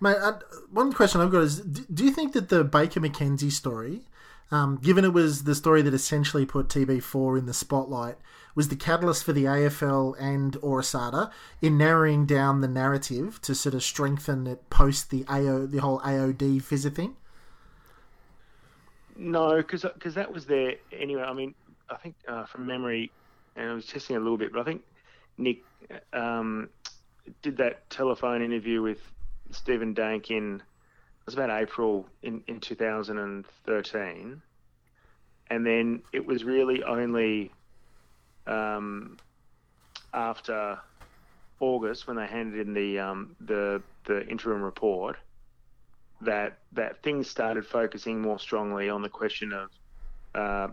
Mate, uh, one question I've got is: do, do you think that the Baker McKenzie story, um, given it was the story that essentially put TB4 in the spotlight, was the catalyst for the AFL and Orasada in narrowing down the narrative to sort of strengthen it post the AO, the whole AOD fizzer thing? No, because that was there anyway. I mean, I think uh, from memory, and I was testing a little bit, but I think Nick um, did that telephone interview with Stephen Dank in it was about April in, in 2013, and then it was really only um, after August when they handed in the um, the the interim report that that things started focusing more strongly on the question of uh,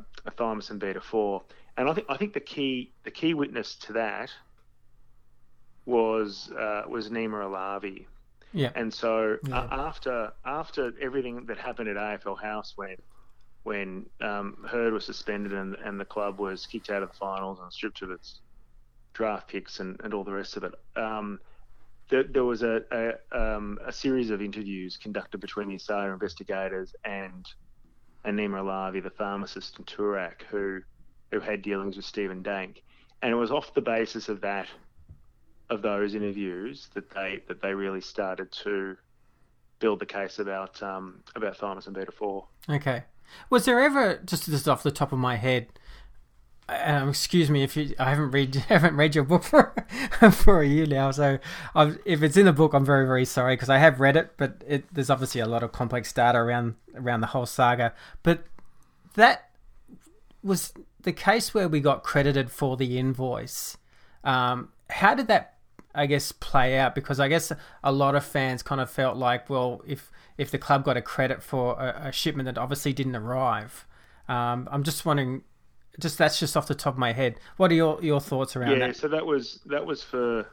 and beta four, and I think I think the key the key witness to that was uh, was Nima Alavi. Yeah. And so Yeah. uh, after after everything that happened at AFL House when when um, Hird was suspended and and the club was kicked out of the finals and stripped of its draft picks and, and all the rest of it. Um, there, there was a a, um, a series of interviews conducted between the Australia investigators and and Nima Alavi, the pharmacist in Toorak, who who had dealings with Stephen Dank, and it was off the basis of that of those interviews that they that they really started to build the case about um, about thymosin beta four. Okay. Was there ever just just off the top of my head? Um, excuse me if you I haven't read *laughs* haven't read your book for *laughs* for a year now. So I've, if it's in the book, I'm very very sorry because I have read it, but it, there's obviously a lot of complex data around around the whole saga. But that was the case where we got credited for the invoice. Um, how did that, I guess, play out? Because I guess a lot of fans kind of felt like, well, if if the club got a credit for a, a shipment that obviously didn't arrive, um, I'm just wondering. Just that's just off the top of my head. What are your your thoughts around yeah, that? Yeah, so that was that was for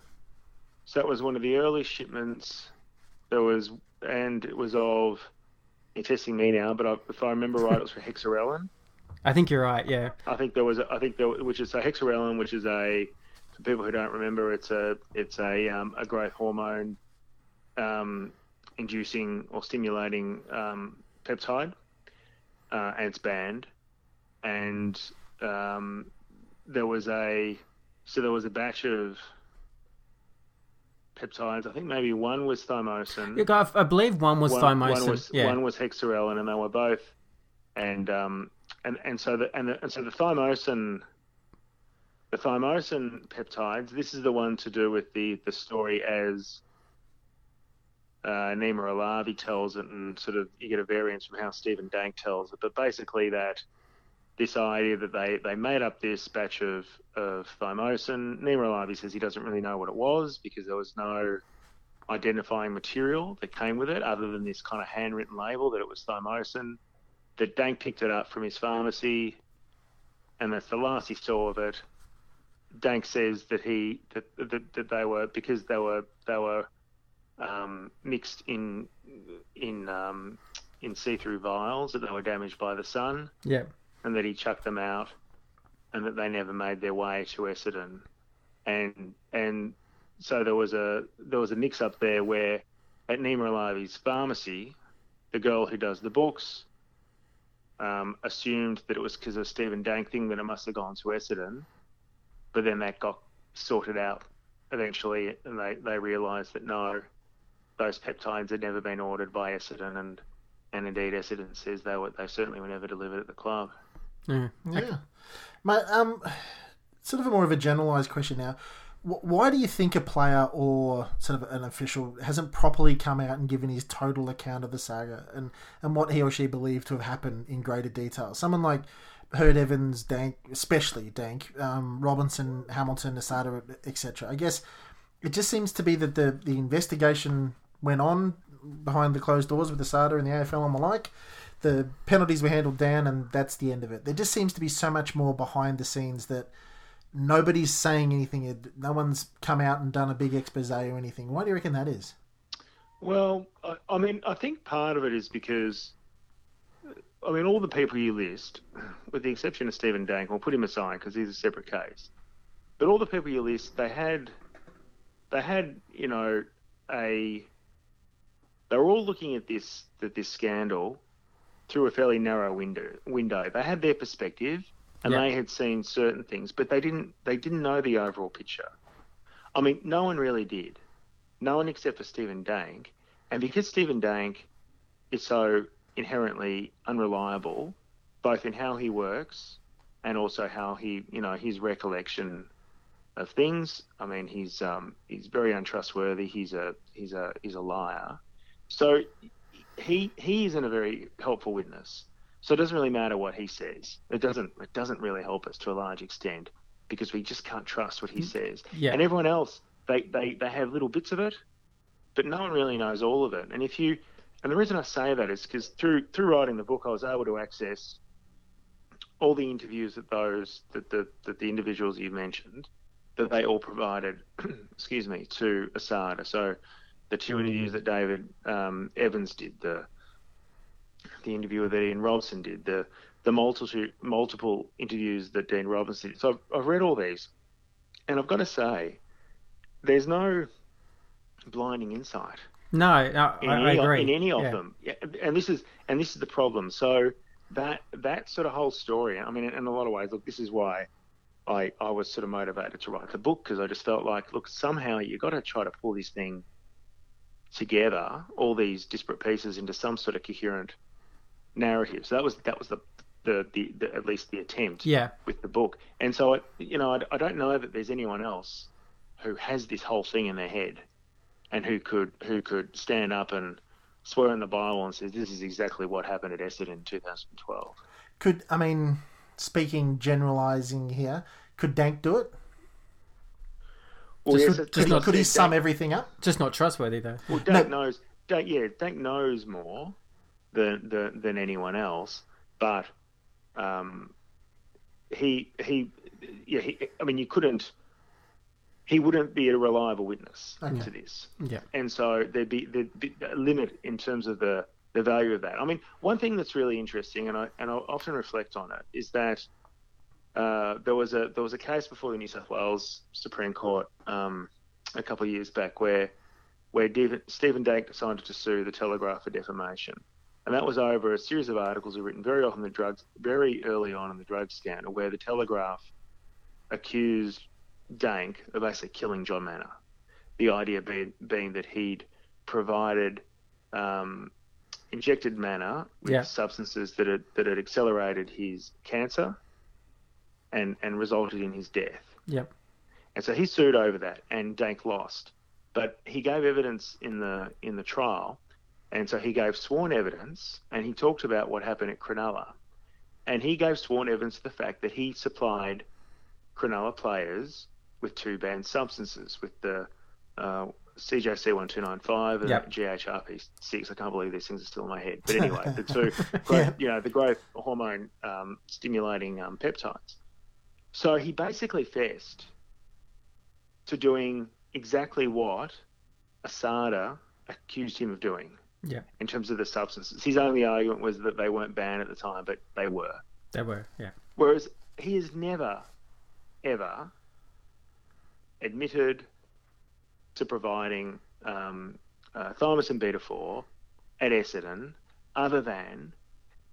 so that was one of the early shipments. There was and it was of you're testing me now, but I, if I remember right, it was for *laughs* hexarelin. I think you're right. Yeah. I think there was a, I think there which is a hexarelin, which is a for people who don't remember, it's a it's a um, a growth hormone um, inducing or stimulating um, peptide, uh, and it's banned. And um, there was a so there was a batch of peptides. I think maybe one was thymosin. Yeah, I- believe one was One thymosin. was, yeah. one was hexarelin, and they were both. And um, and and so the and, the, and so the thymosin, the thymosin peptides. This is the one to do with the the story as uh, Nima Alavi tells it, and sort of you get a variance from how Stephen Dank tells it. But basically, that this idea that they, they made up this batch of, of thymosin. Alavi says he doesn't really know what it was because there was no identifying material that came with it other than this kind of handwritten label that it was thymosin. That Dank picked it up from his pharmacy, and that's the last he saw of it. Dank says that he that, that, that they were because they were they were um, mixed in in um, in see-through vials that they were damaged by the sun Yeah. And that he chucked them out, and that they never made their way to Essendon, and and so there was a there was a mix up there where at Nima Alavi's pharmacy, the girl who does the books um, assumed that it was because of Stephen Dank thing that it must have gone to Essendon, but then that got sorted out eventually, and they they realised that no, those peptides had never been ordered by Essendon, and and indeed Essendon says they were they certainly were never delivered at the club. Yeah. Yeah. Mate, um, sort of a more of a generalised question now. Why do you think a player or sort of an official hasn't properly come out and given his total account of the saga and, and what he or she believed to have happened in greater detail? Someone like Hird Evans, Dank, especially Dank, um, Robinson, Hamilton, Asada, etc. I guess it just seems to be that the, the investigation went on behind the closed doors with Asada and the AFL and the like. The penalties were handled down, and that's the end of it. There just seems to be so much more behind the scenes that nobody's saying anything. No one's come out and done a big expose or anything. Why do you reckon that is? Well, I, I mean, I think part of it is because, I mean, all the people you list, with the exception of Stephen Dank, we'll put him aside because he's a separate case. But all the people you list, they had, they had, you know, a, they were all looking at this, at this scandal through a fairly narrow window. Window. They had their perspective, and Yeah. they had seen certain things, but they didn't, they didn't know the overall picture. I mean, no one really did. No one except for Stephen Dank. And because Stephen Dank is so inherently unreliable, both in how he works and also how he, you know, his recollection of things. I mean, he's um, he's very untrustworthy. He's a he's a he's a liar. So he he isn't a very helpful witness. So it doesn't really matter what he says. It doesn't it doesn't really help us to a large extent because we just can't trust what he mm, says. Yeah. And everyone else, they, they, they have little bits of it, but no one really knows all of it. And if you, and the reason I say that is because through through writing the book, I was able to access all the interviews that those that the that the individuals you mentioned that they all provided, *clears throat* excuse me, to Asada. So the two interviews that David um, Evans did, the the interview that Ian Robson did, the the multiple multiple interviews that Dean Robinson did. So I've, I've read all these, and I've got to say, there's no blinding insight No, no in, I, I any, agree. in any of Yeah. them. Yeah, and this is and this is the problem. So that that sort of whole story. I mean, in a lot of ways, look, this is why I I was sort of motivated to write the book because I just felt like, look, somehow you got to try to pull this thing together, all these disparate pieces into some sort of coherent narrative. So that was that was the the, the, the at least the attempt Yeah. with the book. And so, I, you know, I, I don't know that there's anyone else who has this whole thing in their head and who could who could stand up and swear in the Bible and says this is exactly what happened at Essendon in 2012. Could I mean, speaking generalizing here, could Dank do it? Well, yes, could, it- could, he, like could he said, sum everything up? Just not trustworthy though. Well, Dank knows. Dank, yeah, Dank knows more than than, than anyone else, but um, he he yeah. He, I mean, you couldn't. He wouldn't be a reliable witness Okay. to this. Yeah. and so there'd be, there'd be a limit in terms of the, the value of that. I mean, one thing that's really interesting, and I and I often reflect on it, is that uh, there was a there was a case before the New South Wales Supreme Court um, a couple of years back where where Stephen Dank decided to sue the Telegraph for defamation, and that was over a series of articles written very often the drugs very early on in the drug scandal, where the Telegraph accused Dank of basically killing Jon Mannah. The idea being, being that he'd provided um, injected Mannah with Yeah. substances that had, that had accelerated his cancer and, and resulted in his death. Yep. And so he sued over that, and Dank lost. But he gave evidence in the in the trial, and so he gave sworn evidence, and he talked about what happened at Cronulla, and he gave sworn evidence to the fact that he supplied Cronulla players with two banned substances, with the uh, CJC one two nine five and Yep. GHRP six. I can't believe these things are still in my head. But *laughs* anyway, the two, growth, you know, the growth hormone um, stimulating um, peptides. So he basically fessed to doing exactly what Asada accused him of doing Yeah. in terms of the substances. His only argument was that they weren't banned at the time, but they were. They were. Yeah. Whereas he has never, ever admitted to providing um, uh, thymosin beta 4 at Essendon, other than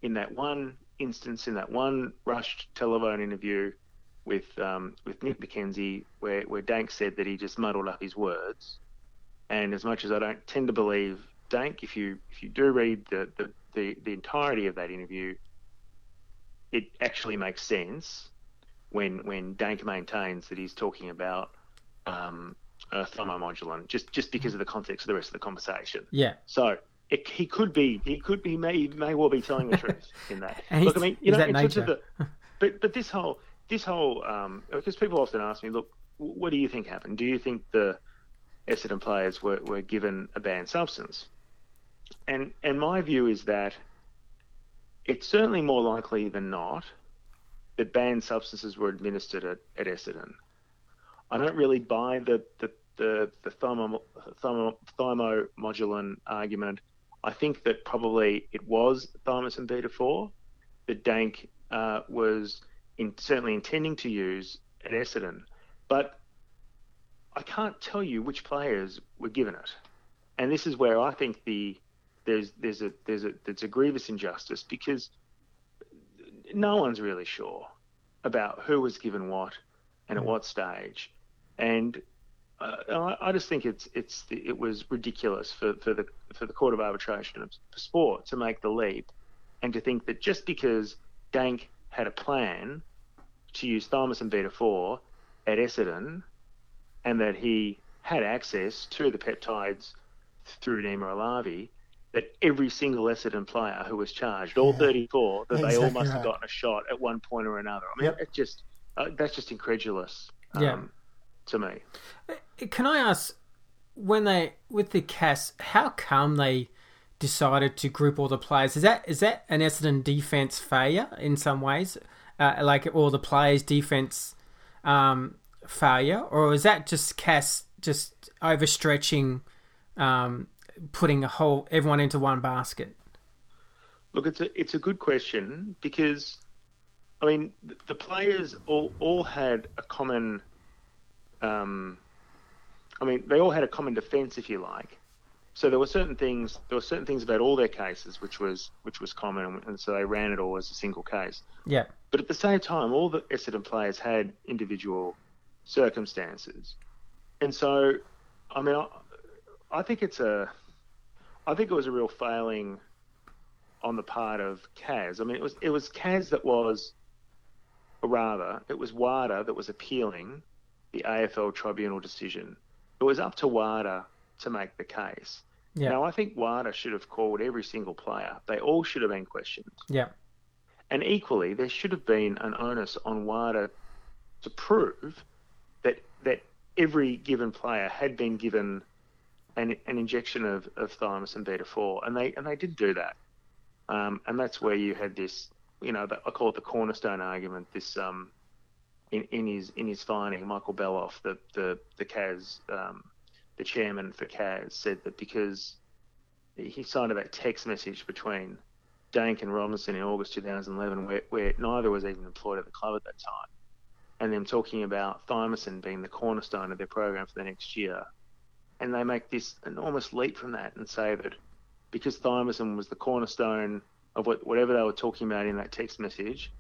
in that one instance, in that one rushed telephone interview with um, with Nick McKenzie, where, where Dank said that he just muddled up his words. And as much as I don't tend to believe Dank, if you if you do read the, the, the, the entirety of that interview, it actually makes sense when when Dank maintains that he's talking about um, uh, thymomodulin, just just because of the context of the rest of the conversation. Yeah. So it, he could be, he could be, may, may well be telling the truth *laughs* in that. Look, I mean, you know, in terms of the, but but this whole this whole um, because people often ask me, look, what do you think happened? Do you think the Essendon players were, were given a banned substance? And and my view is that it's certainly more likely than not that banned substances were administered at, at Essendon. I don't really buy the the the, the thymo, thymo, thymomodulin argument. I think that probably it was thymosin beta four that Dank uh, was in, certainly intending to use at Essendon, but I can't tell you which players were given it, and this is where I think the there's there's a there's a there's a grievous injustice because no one's really sure about who was given what and at what stage, and uh, I, I just think it's it's it was ridiculous for, for the for the Court of Arbitration of Sport to make the leap and to think that just because Dank had a plan to use thymosin beta four at Essendon and that he had access to the peptides through Nima Alavi, that every single Essendon player who was charged, all 34, that Exactly they all must right. have gotten a shot at one point or another. I mean, Yep. it just uh, that's just incredulous um, Yeah. to me. Can I ask, when they with the CAS, how come they decided to group all the players? Is that is that an Essendon defense failure in some ways, uh, like all the players' defense um, failure, or is that just CAS just overstretching, um, putting a whole everyone into one basket? Look, it's a it's a good question because, I mean, the players all all had a common. Um, I mean, they all had a common defence, if you like. So there were certain things. There were certain things about all their cases which was which was common, and, so they ran it all as a single case. Yeah. But at the same time, all the Essendon players had individual circumstances, and so, I mean, I, I think it's a, I think it was a real failing on the part of CAS. I mean, it was it was CAS that was, or rather, it was WADA that was appealing the AFL tribunal decision. It was up to WADA to make the case. Yeah. Now, I think WADA should have called every single player. They all should have been questioned. Yeah. And equally, there should have been an onus on WADA to prove that that every given player had been given an, an injection of, of thymosin beta four, and they and they did do that. Um, and that's where you had this, you know, I call it the cornerstone argument. This um, in, in his in his finding, Michael Beloff, the the the CAS, um, the chairman for CAS, said that because he cited that text message between Dank and Robinson in August 2011, where, where neither was even employed at the club at that time, and them talking about thymosin being the cornerstone of their program for the next year, and they make this enormous leap from that and say that because thymosin was the cornerstone of what, whatever they were talking about in that text message,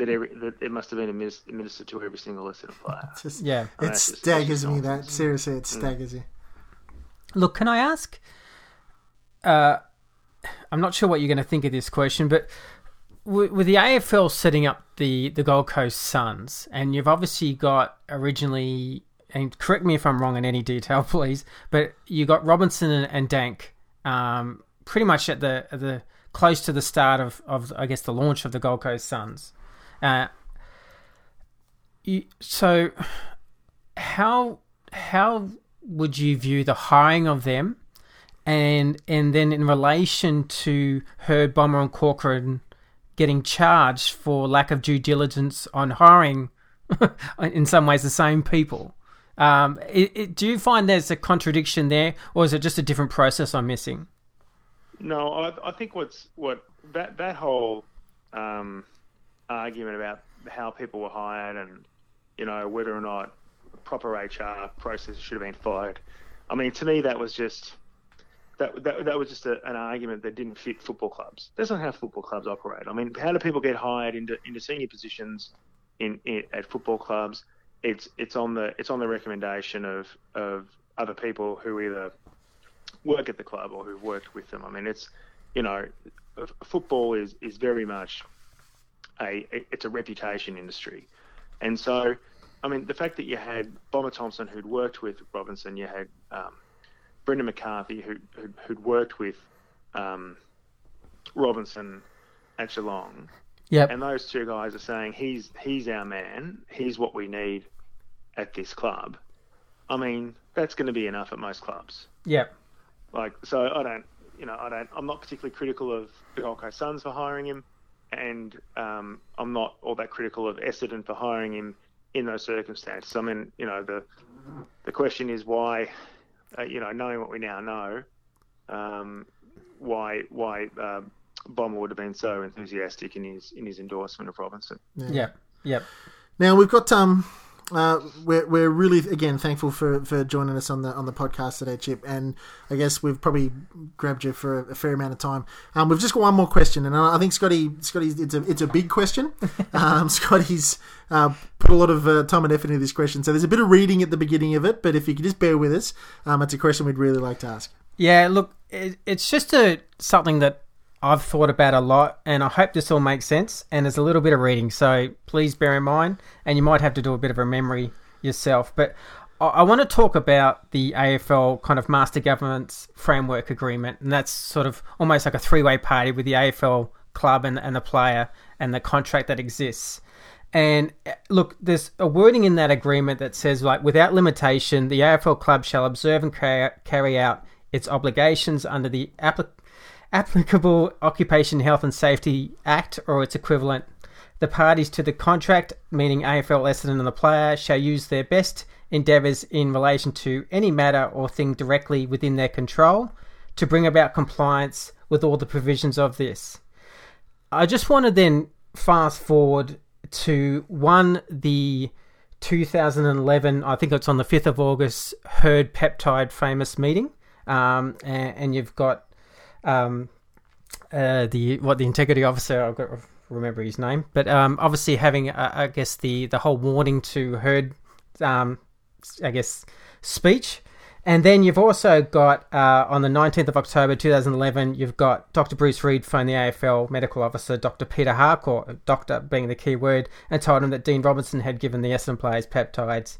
that, every, that it must have been administ- administered to every single Essendon player. *laughs* Just- Yeah. It And that's just- staggers me that seriously it Mm. staggers you. Look, can I ask? Uh, I'm not sure what you're going to think of this question, but with, with the AFL setting up the, the Gold Coast Suns, and you've obviously got originally, and correct me if I'm wrong in any *laughs* detail, please, but you got Robinson and, and Dank um, pretty much at the at the close to the start of, of I guess the launch of the Gold Coast Suns. Uh, so how how would you view the hiring of them? And and then in relation to Herb Bomber and Corcoran getting charged for lack of due diligence on hiring *laughs* in some ways the same people. Um, it, it, do you find there's a contradiction there or is it just a different process I'm missing? No, I, I think what's what that that whole um, argument about how people were hired and you know whether or not proper HR process should have been followed. I mean, to me, that was just that that, that was just a, an argument that didn't fit football clubs. That's not how football clubs operate. I mean, how do people get hired into into senior positions in, in at football clubs? It's it's on the it's on the recommendation of of other people who either work at the club or who've worked with them. I mean, it's you know, football is is very much a it's a reputation industry, and so I mean the fact that you had Bomber Thompson who'd worked with Robinson, you had um, Brendan McCarthy who who'd, who'd worked with um, Robinson at Geelong. Yep. And those two guys are saying he's he's our man. He's what we need at this club. I mean, that's going to be enough at most clubs. Yep. Like, so I don't, you know, I don't. I'm not particularly critical of the Gold Coast Suns for hiring him. And um, I'm not all that critical of Essendon for hiring him in those circumstances. I mean, you know, the the question is why, uh, you know, knowing what we now know, um, why why uh, Bomber would have been so enthusiastic in his in his endorsement of Robinson. Yeah. Yep. Yep. Now we've got um uh, we're, we're really again thankful for, for joining us on the on the podcast today, Chip. And I guess we've probably grabbed you for a, a fair amount of time. Um, we've just got one more question, and I think Scotty, Scotty, it's a it's a big question. *laughs* Um, Scotty's uh, put a lot of uh, time and effort into this question, so there's a bit of reading at the beginning of it. But if you could just bear with us, um, it's a question we'd really like to ask. Yeah, look, it, it's just a something that I've thought about a lot, and I hope this all makes sense. And there's a little bit of reading, so please bear in mind, and you might have to do a bit of a memory yourself. But I, I want to talk about the AFL kind of Master Governance Framework Agreement, and that's sort of almost like a three way party with the AFL club and, and the player and the contract that exists. And eh, look, there's a wording in that agreement that says, like, without limitation, the AFL club shall observe and carry out its obligations under the applicable Occupation Health and Safety Act or its equivalent. The parties to the contract, meaning AFL, Essendon, and the player, shall use their best endeavours in relation to any matter or thing directly within their control to bring about compliance with all the provisions of this. I just want to then fast forward to one the 2011, I think it's on the 5th of August, Hird peptide famous meeting. Um, and, and, you've got um, uh, the what the integrity officer I've got to remember his name, but um, obviously having uh, I guess the the whole warning to Hird, um, I guess speech. And then you've also got uh, on the 19th of October 2011, you've got Dr. Bruce Reid phoned the AFL medical officer, Dr. Peter Harcourt, doctor being the key word, and told him that Dean Robinson had given the Essendon players peptides,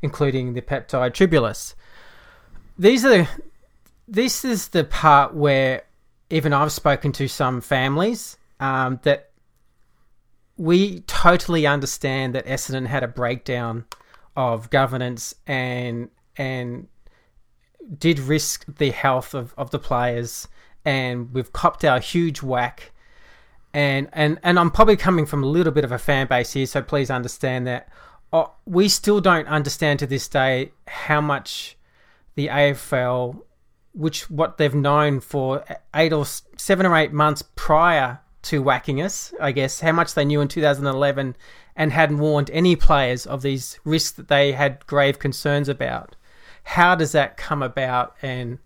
including the peptide Tribulus. These are the, this is the part where even I've spoken to some families um, that we totally understand that Essendon had a breakdown of governance and and did risk the health of, of the players and we've copped our huge whack. And and and I'm probably coming from a little bit of a fan base here so please understand that oh, we still don't understand to this day how much the AFL which what they've known for eight or seven or eight months prior to whacking us, I guess, how much they knew in 2011 and hadn't warned any players of these risks that they had grave concerns about. How does that come about and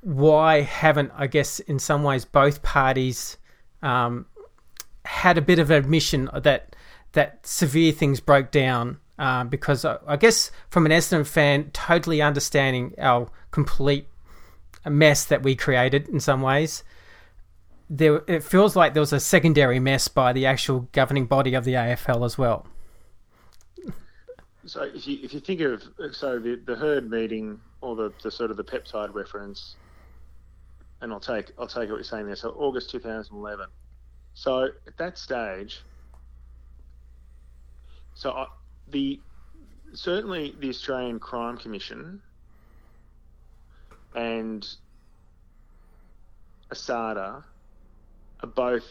why haven't, I guess, in some ways, both parties um, had a bit of admission that that severe things broke down? Uh, because I, I guess from an Essendon fan, totally understanding our complete a mess that we created in some ways. There, it feels like there was a secondary mess by the actual governing body of the AFL as well. So if you if you think of so the the Hird meeting or the, the sort of the peptide reference, and I'll take I'll take what you're saying there. So August 2011. So at that stage, so I, the certainly the Australian Crime Commission and ASADA are both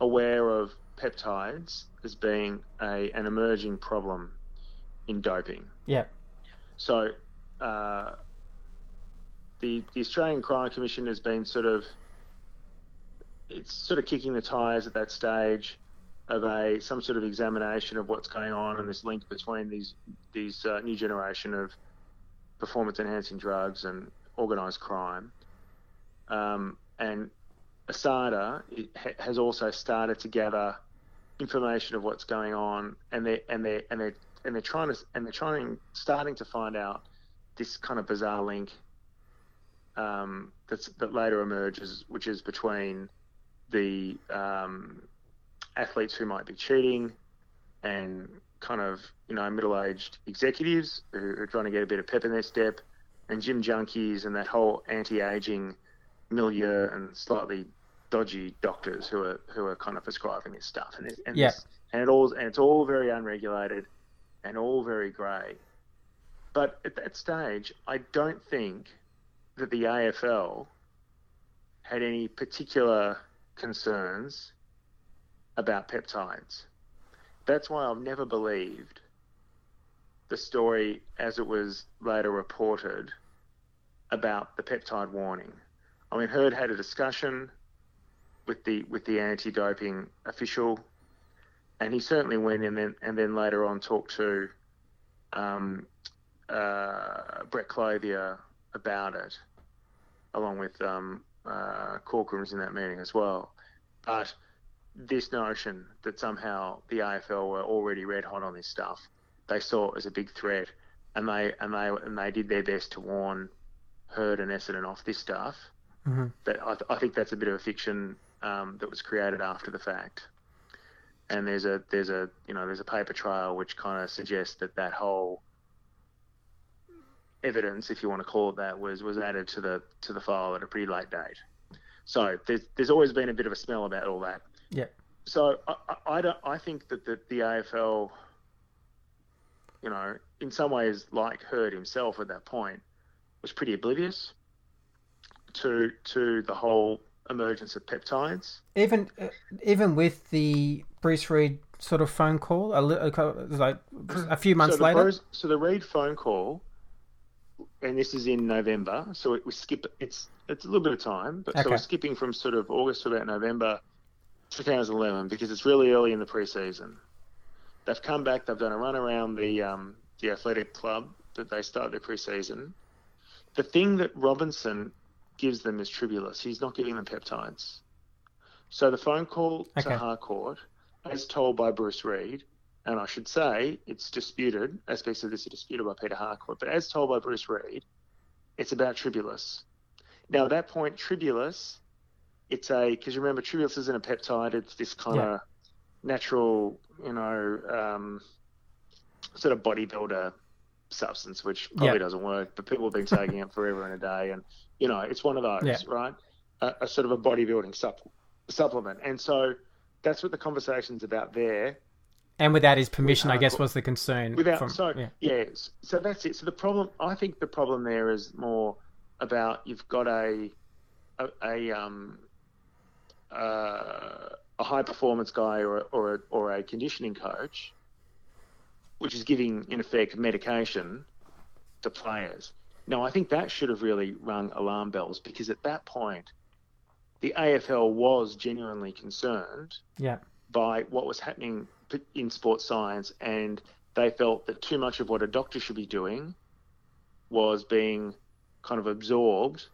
aware of peptides as being a an emerging problem in doping. Yeah. So uh, the the Australian Crime Commission has been sort of it's sort of kicking the tires at that stage of a some sort of examination of what's going on and this link between these these uh, new generation of performance enhancing drugs and organised crime. Um, and ASADA has also started to gather information of what's going on, and they and they and they and they're trying to and they're trying starting to find out this kind of bizarre link um, that later emerges, which is between the um, athletes who might be cheating and kind of you know middle-aged executives who are trying to get a bit of pep in their step, and gym junkies and that whole anti-aging milieu and slightly dodgy doctors who are who are kind of prescribing this stuff and and, yeah. this, and it all and it's all very unregulated and all very grey. But at that stage, I don't think that the AFL had any particular concerns about peptides. That's why I've never believed the story as it was later reported about the peptide warning. I mean, Hird had a discussion with the with the anti-doping official, and he certainly went and then and then later on talked to um, uh, Brett Clothier about it, along with um, uh, Corcoran was in that meeting as well. But this notion that somehow the AFL were already red hot on this stuff, they saw it as a big threat, and they and they and they did their best to warn Hird and Essendon off this stuff. Mm-hmm. But I, th- I think that's a bit of a fiction um, that was created after the fact. And there's a there's a you know there's a paper trail which kind of suggests that that whole evidence, if you want to call it that, was was added to the to the file at a pretty late date. So there's there's always been a bit of a smell about all that. Yeah. So I, I, I don't I think that the, the AFL, you know, in some ways, like Hird himself at that point, was pretty oblivious to to the whole emergence of peptides. Even uh, even with the Bruce Reid sort of phone call, a li- like a few months so later. So the Reid phone call, and this is in November. So it, we skip. It's it's a little bit of time, but Okay. so we're skipping from sort of August to about November 2011 because it's really early in the preseason. They've come back. They've done a run around the um, the athletic club that they start their preseason. The thing that Robinson gives them is tribulus. He's not giving them peptides. So the phone call Okay. to Harcourt, as told by Bruce Reid, and I should say it's disputed, aspects of this are disputed by Peter Harcourt, but as told by Bruce Reid, it's about tribulus. Now, at that point, tribulus, it's a, because you remember, tribulus isn't a peptide, it's this kind of natural, you know, um, sort of bodybuilder substance, which probably Yeah. doesn't work, but people have been taking it forever and a day. And, you know, it's one of those, Yeah. right? A, a sort of a bodybuilding supp- supplement. And so that's what the conversation's about there. And without his permission, I guess was the concern. Without from, so yeah. yeah. so that's it. So the problem, I think, the problem there is more about you've got a a, a um uh, a high performance guy or or a, or a conditioning coach, which is giving in effect medication to players. Now, I think that should have really rung alarm bells because at that point, the AFL was genuinely concerned Yeah. by what was happening in sports science, and they felt that too much of what a doctor should be doing was being kind of absorbed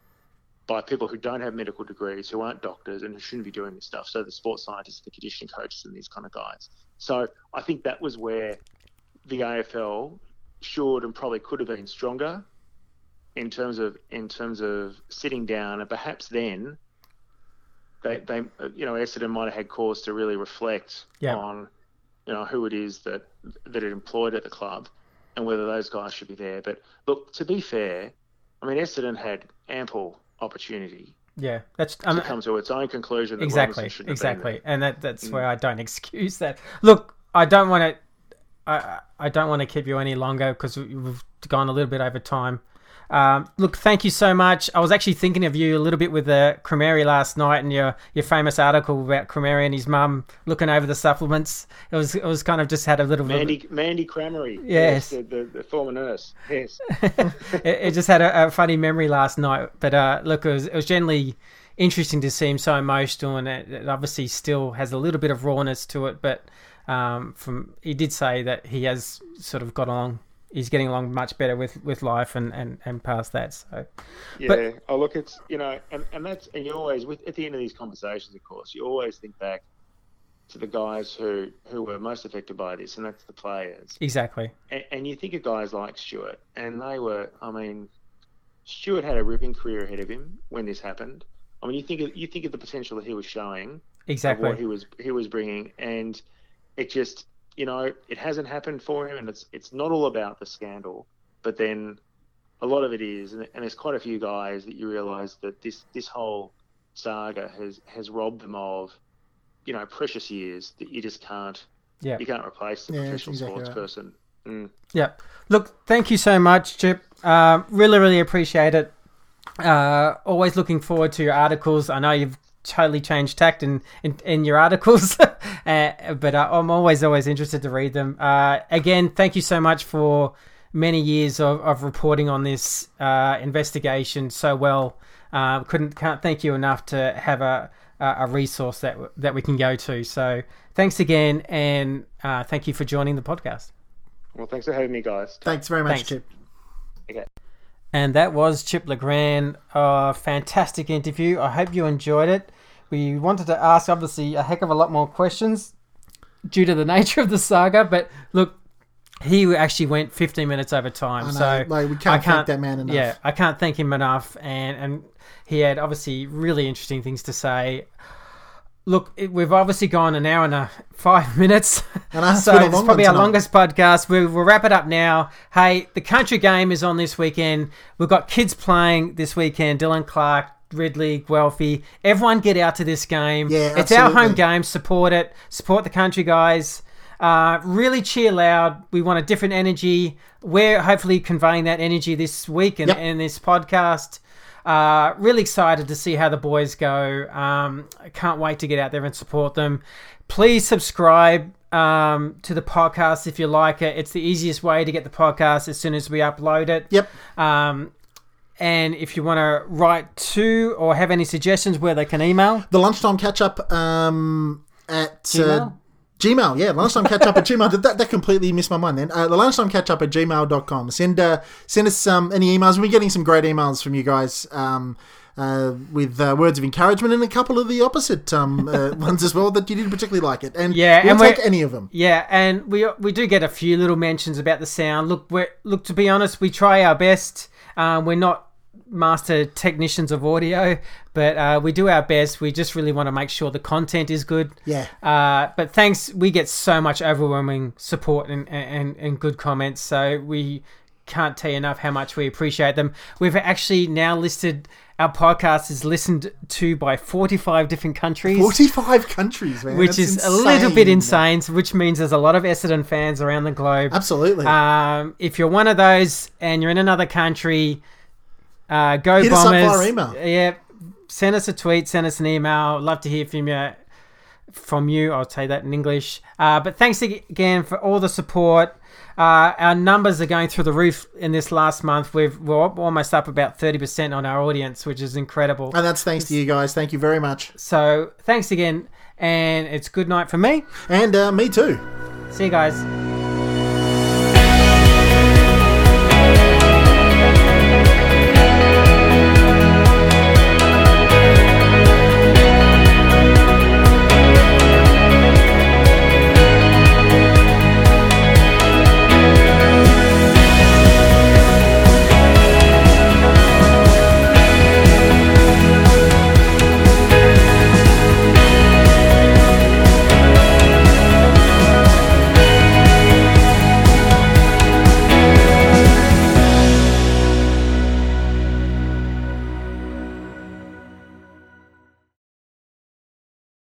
by people who don't have medical degrees, who aren't doctors, and who shouldn't be doing this stuff. So the sports scientists, the conditioning coaches, and these kind of guys. So I think that was where the AFL should and probably could have been stronger in terms of in terms of sitting down, and perhaps then they, they you know Essendon might have had cause to really reflect Yeah. on you know who it is that that it employed at the club and whether those guys should be there. But look, to be fair, I mean Essendon had ample opportunity Yeah. That's to um, come to its own conclusion. Exactly Robinson have been exactly and that that's Mm. where i don't excuse that look i don't want to i i don't want to keep you any longer because we've gone a little bit over time um, look, thank you so much. I was actually thinking of you a little bit with the Crameri last night and your, your famous article about Crameri and his mum looking over the supplements. It was it was kind of just had a little Mandy Mandy Crameri, Yes. the, the, the former nurse, yes. *laughs* it, it just had a, a funny memory last night. But uh, look, it was, it was generally interesting to see him so emotional, and it, it obviously still has a little bit of rawness to it. But um, from he did say that he has sort of got along. He's getting along much better with, with life and, and, and past that. So, Yeah. but oh, look, it's you know, and, and that's and you always with at the end of these conversations, of course, you always think back to the guys who who were most affected by this, and that's the players. exactly, And, and you think of guys like Stewart, and they were, I mean, Stewart had a ripping career ahead of him when this happened. I mean, you think of, you think of the potential that he was showing, Exactly. what he was he was bringing, and it just you know it hasn't happened for him, and it's it's not all about the scandal, but then a lot of it is, and, and there's quite a few guys that you realise that this this whole saga has has robbed them of you know precious years that you just can't Yeah. you can't replace the Yeah, that's professional exactly sports right. person. Mm. Yeah. Look, thank you so much, Chip. Uh, really, really appreciate it. Uh, always looking forward to your articles. I know you've totally changed tact in in, in your articles, *laughs* uh, but uh, I'm always always interested to read them. Uh, again, thank you so much for many years of, of reporting on this uh, investigation so well. Uh, couldn't can't thank you enough to have a a resource that that we can go to. So thanks again, and uh, thank you for joining the podcast. Well, thanks for having me, guys. Thanks very much, Thanks. Chip. Okay. And that was Chip Le Grand. A fantastic interview. I hope you enjoyed it. We wanted to ask, obviously, a heck of a lot more questions due to the *laughs* nature of the saga, but look, he actually went 15 minutes over time. Know, so like, we can't I thank can't that man enough. Yeah, I can't thank him enough. And, and he had obviously really interesting things to say. Look, it, we've obviously gone an hour and a five *laughs* minutes. And so it's probably our longest podcast. We, we'll wrap it up now. Hey, the country game is on this weekend. We've got kids playing this weekend. Dylan Clarke, Ridley, Guelfi. Everyone get out to this game. Yeah, it's our home game. Support it. Support the country guys. Uh, really cheer loud. We want a different energy. We're hopefully conveying that energy this week and, Yep. in this podcast. Uh, really excited to see how the boys go. Um, I can't wait to get out there and support them. Please subscribe um, to the podcast if you like it. It's the easiest way to get the podcast as soon as we upload it. Yep. Um, and if you want to write to or have any suggestions where they can email, The lunchtime catch up um, at Gmail? Gmail, yeah, lunchtime catch up at Gmail. Did that, that completely missed my mind then. Uh, the lunchtime catch up at gmail.com. Send, uh, send us um, any emails. We're getting some great emails from you guys um, uh, with uh, words of encouragement and a couple of the opposite um, uh, *laughs* ones as well that you didn't particularly like it. And Yeah, we'll and take any of them. Yeah, and we we do get a few little mentions about the sound. Look, we're look to be honest, we try our best. Um, we're not master technicians of audio, but uh, we do our best. We just really want to make sure the content is good. Yeah. Uh, but thanks, we get so much overwhelming support and, and, and good comments. So we can't tell you enough how much we appreciate them. We've actually now listed our podcast is listened to by 45 different countries. 45 countries, man. Which That's is a little bit insane. insane, which means there's a lot of Essendon fans around the globe. Absolutely. Um, if you're one of those and you're in another country, uh, go Hit us up Bombers. via email. Yeah, send us a tweet, send us an email. Love to hear from you. From you, I'll say that in English. Uh, but thanks again for all the support. Uh, our numbers are going through the roof in this last month. We've, we're almost up about 30% on our audience, which is incredible. and that's thanks to you guys. Thank you very much. So thanks again, and it's good night for me. And uh, me too. See you guys.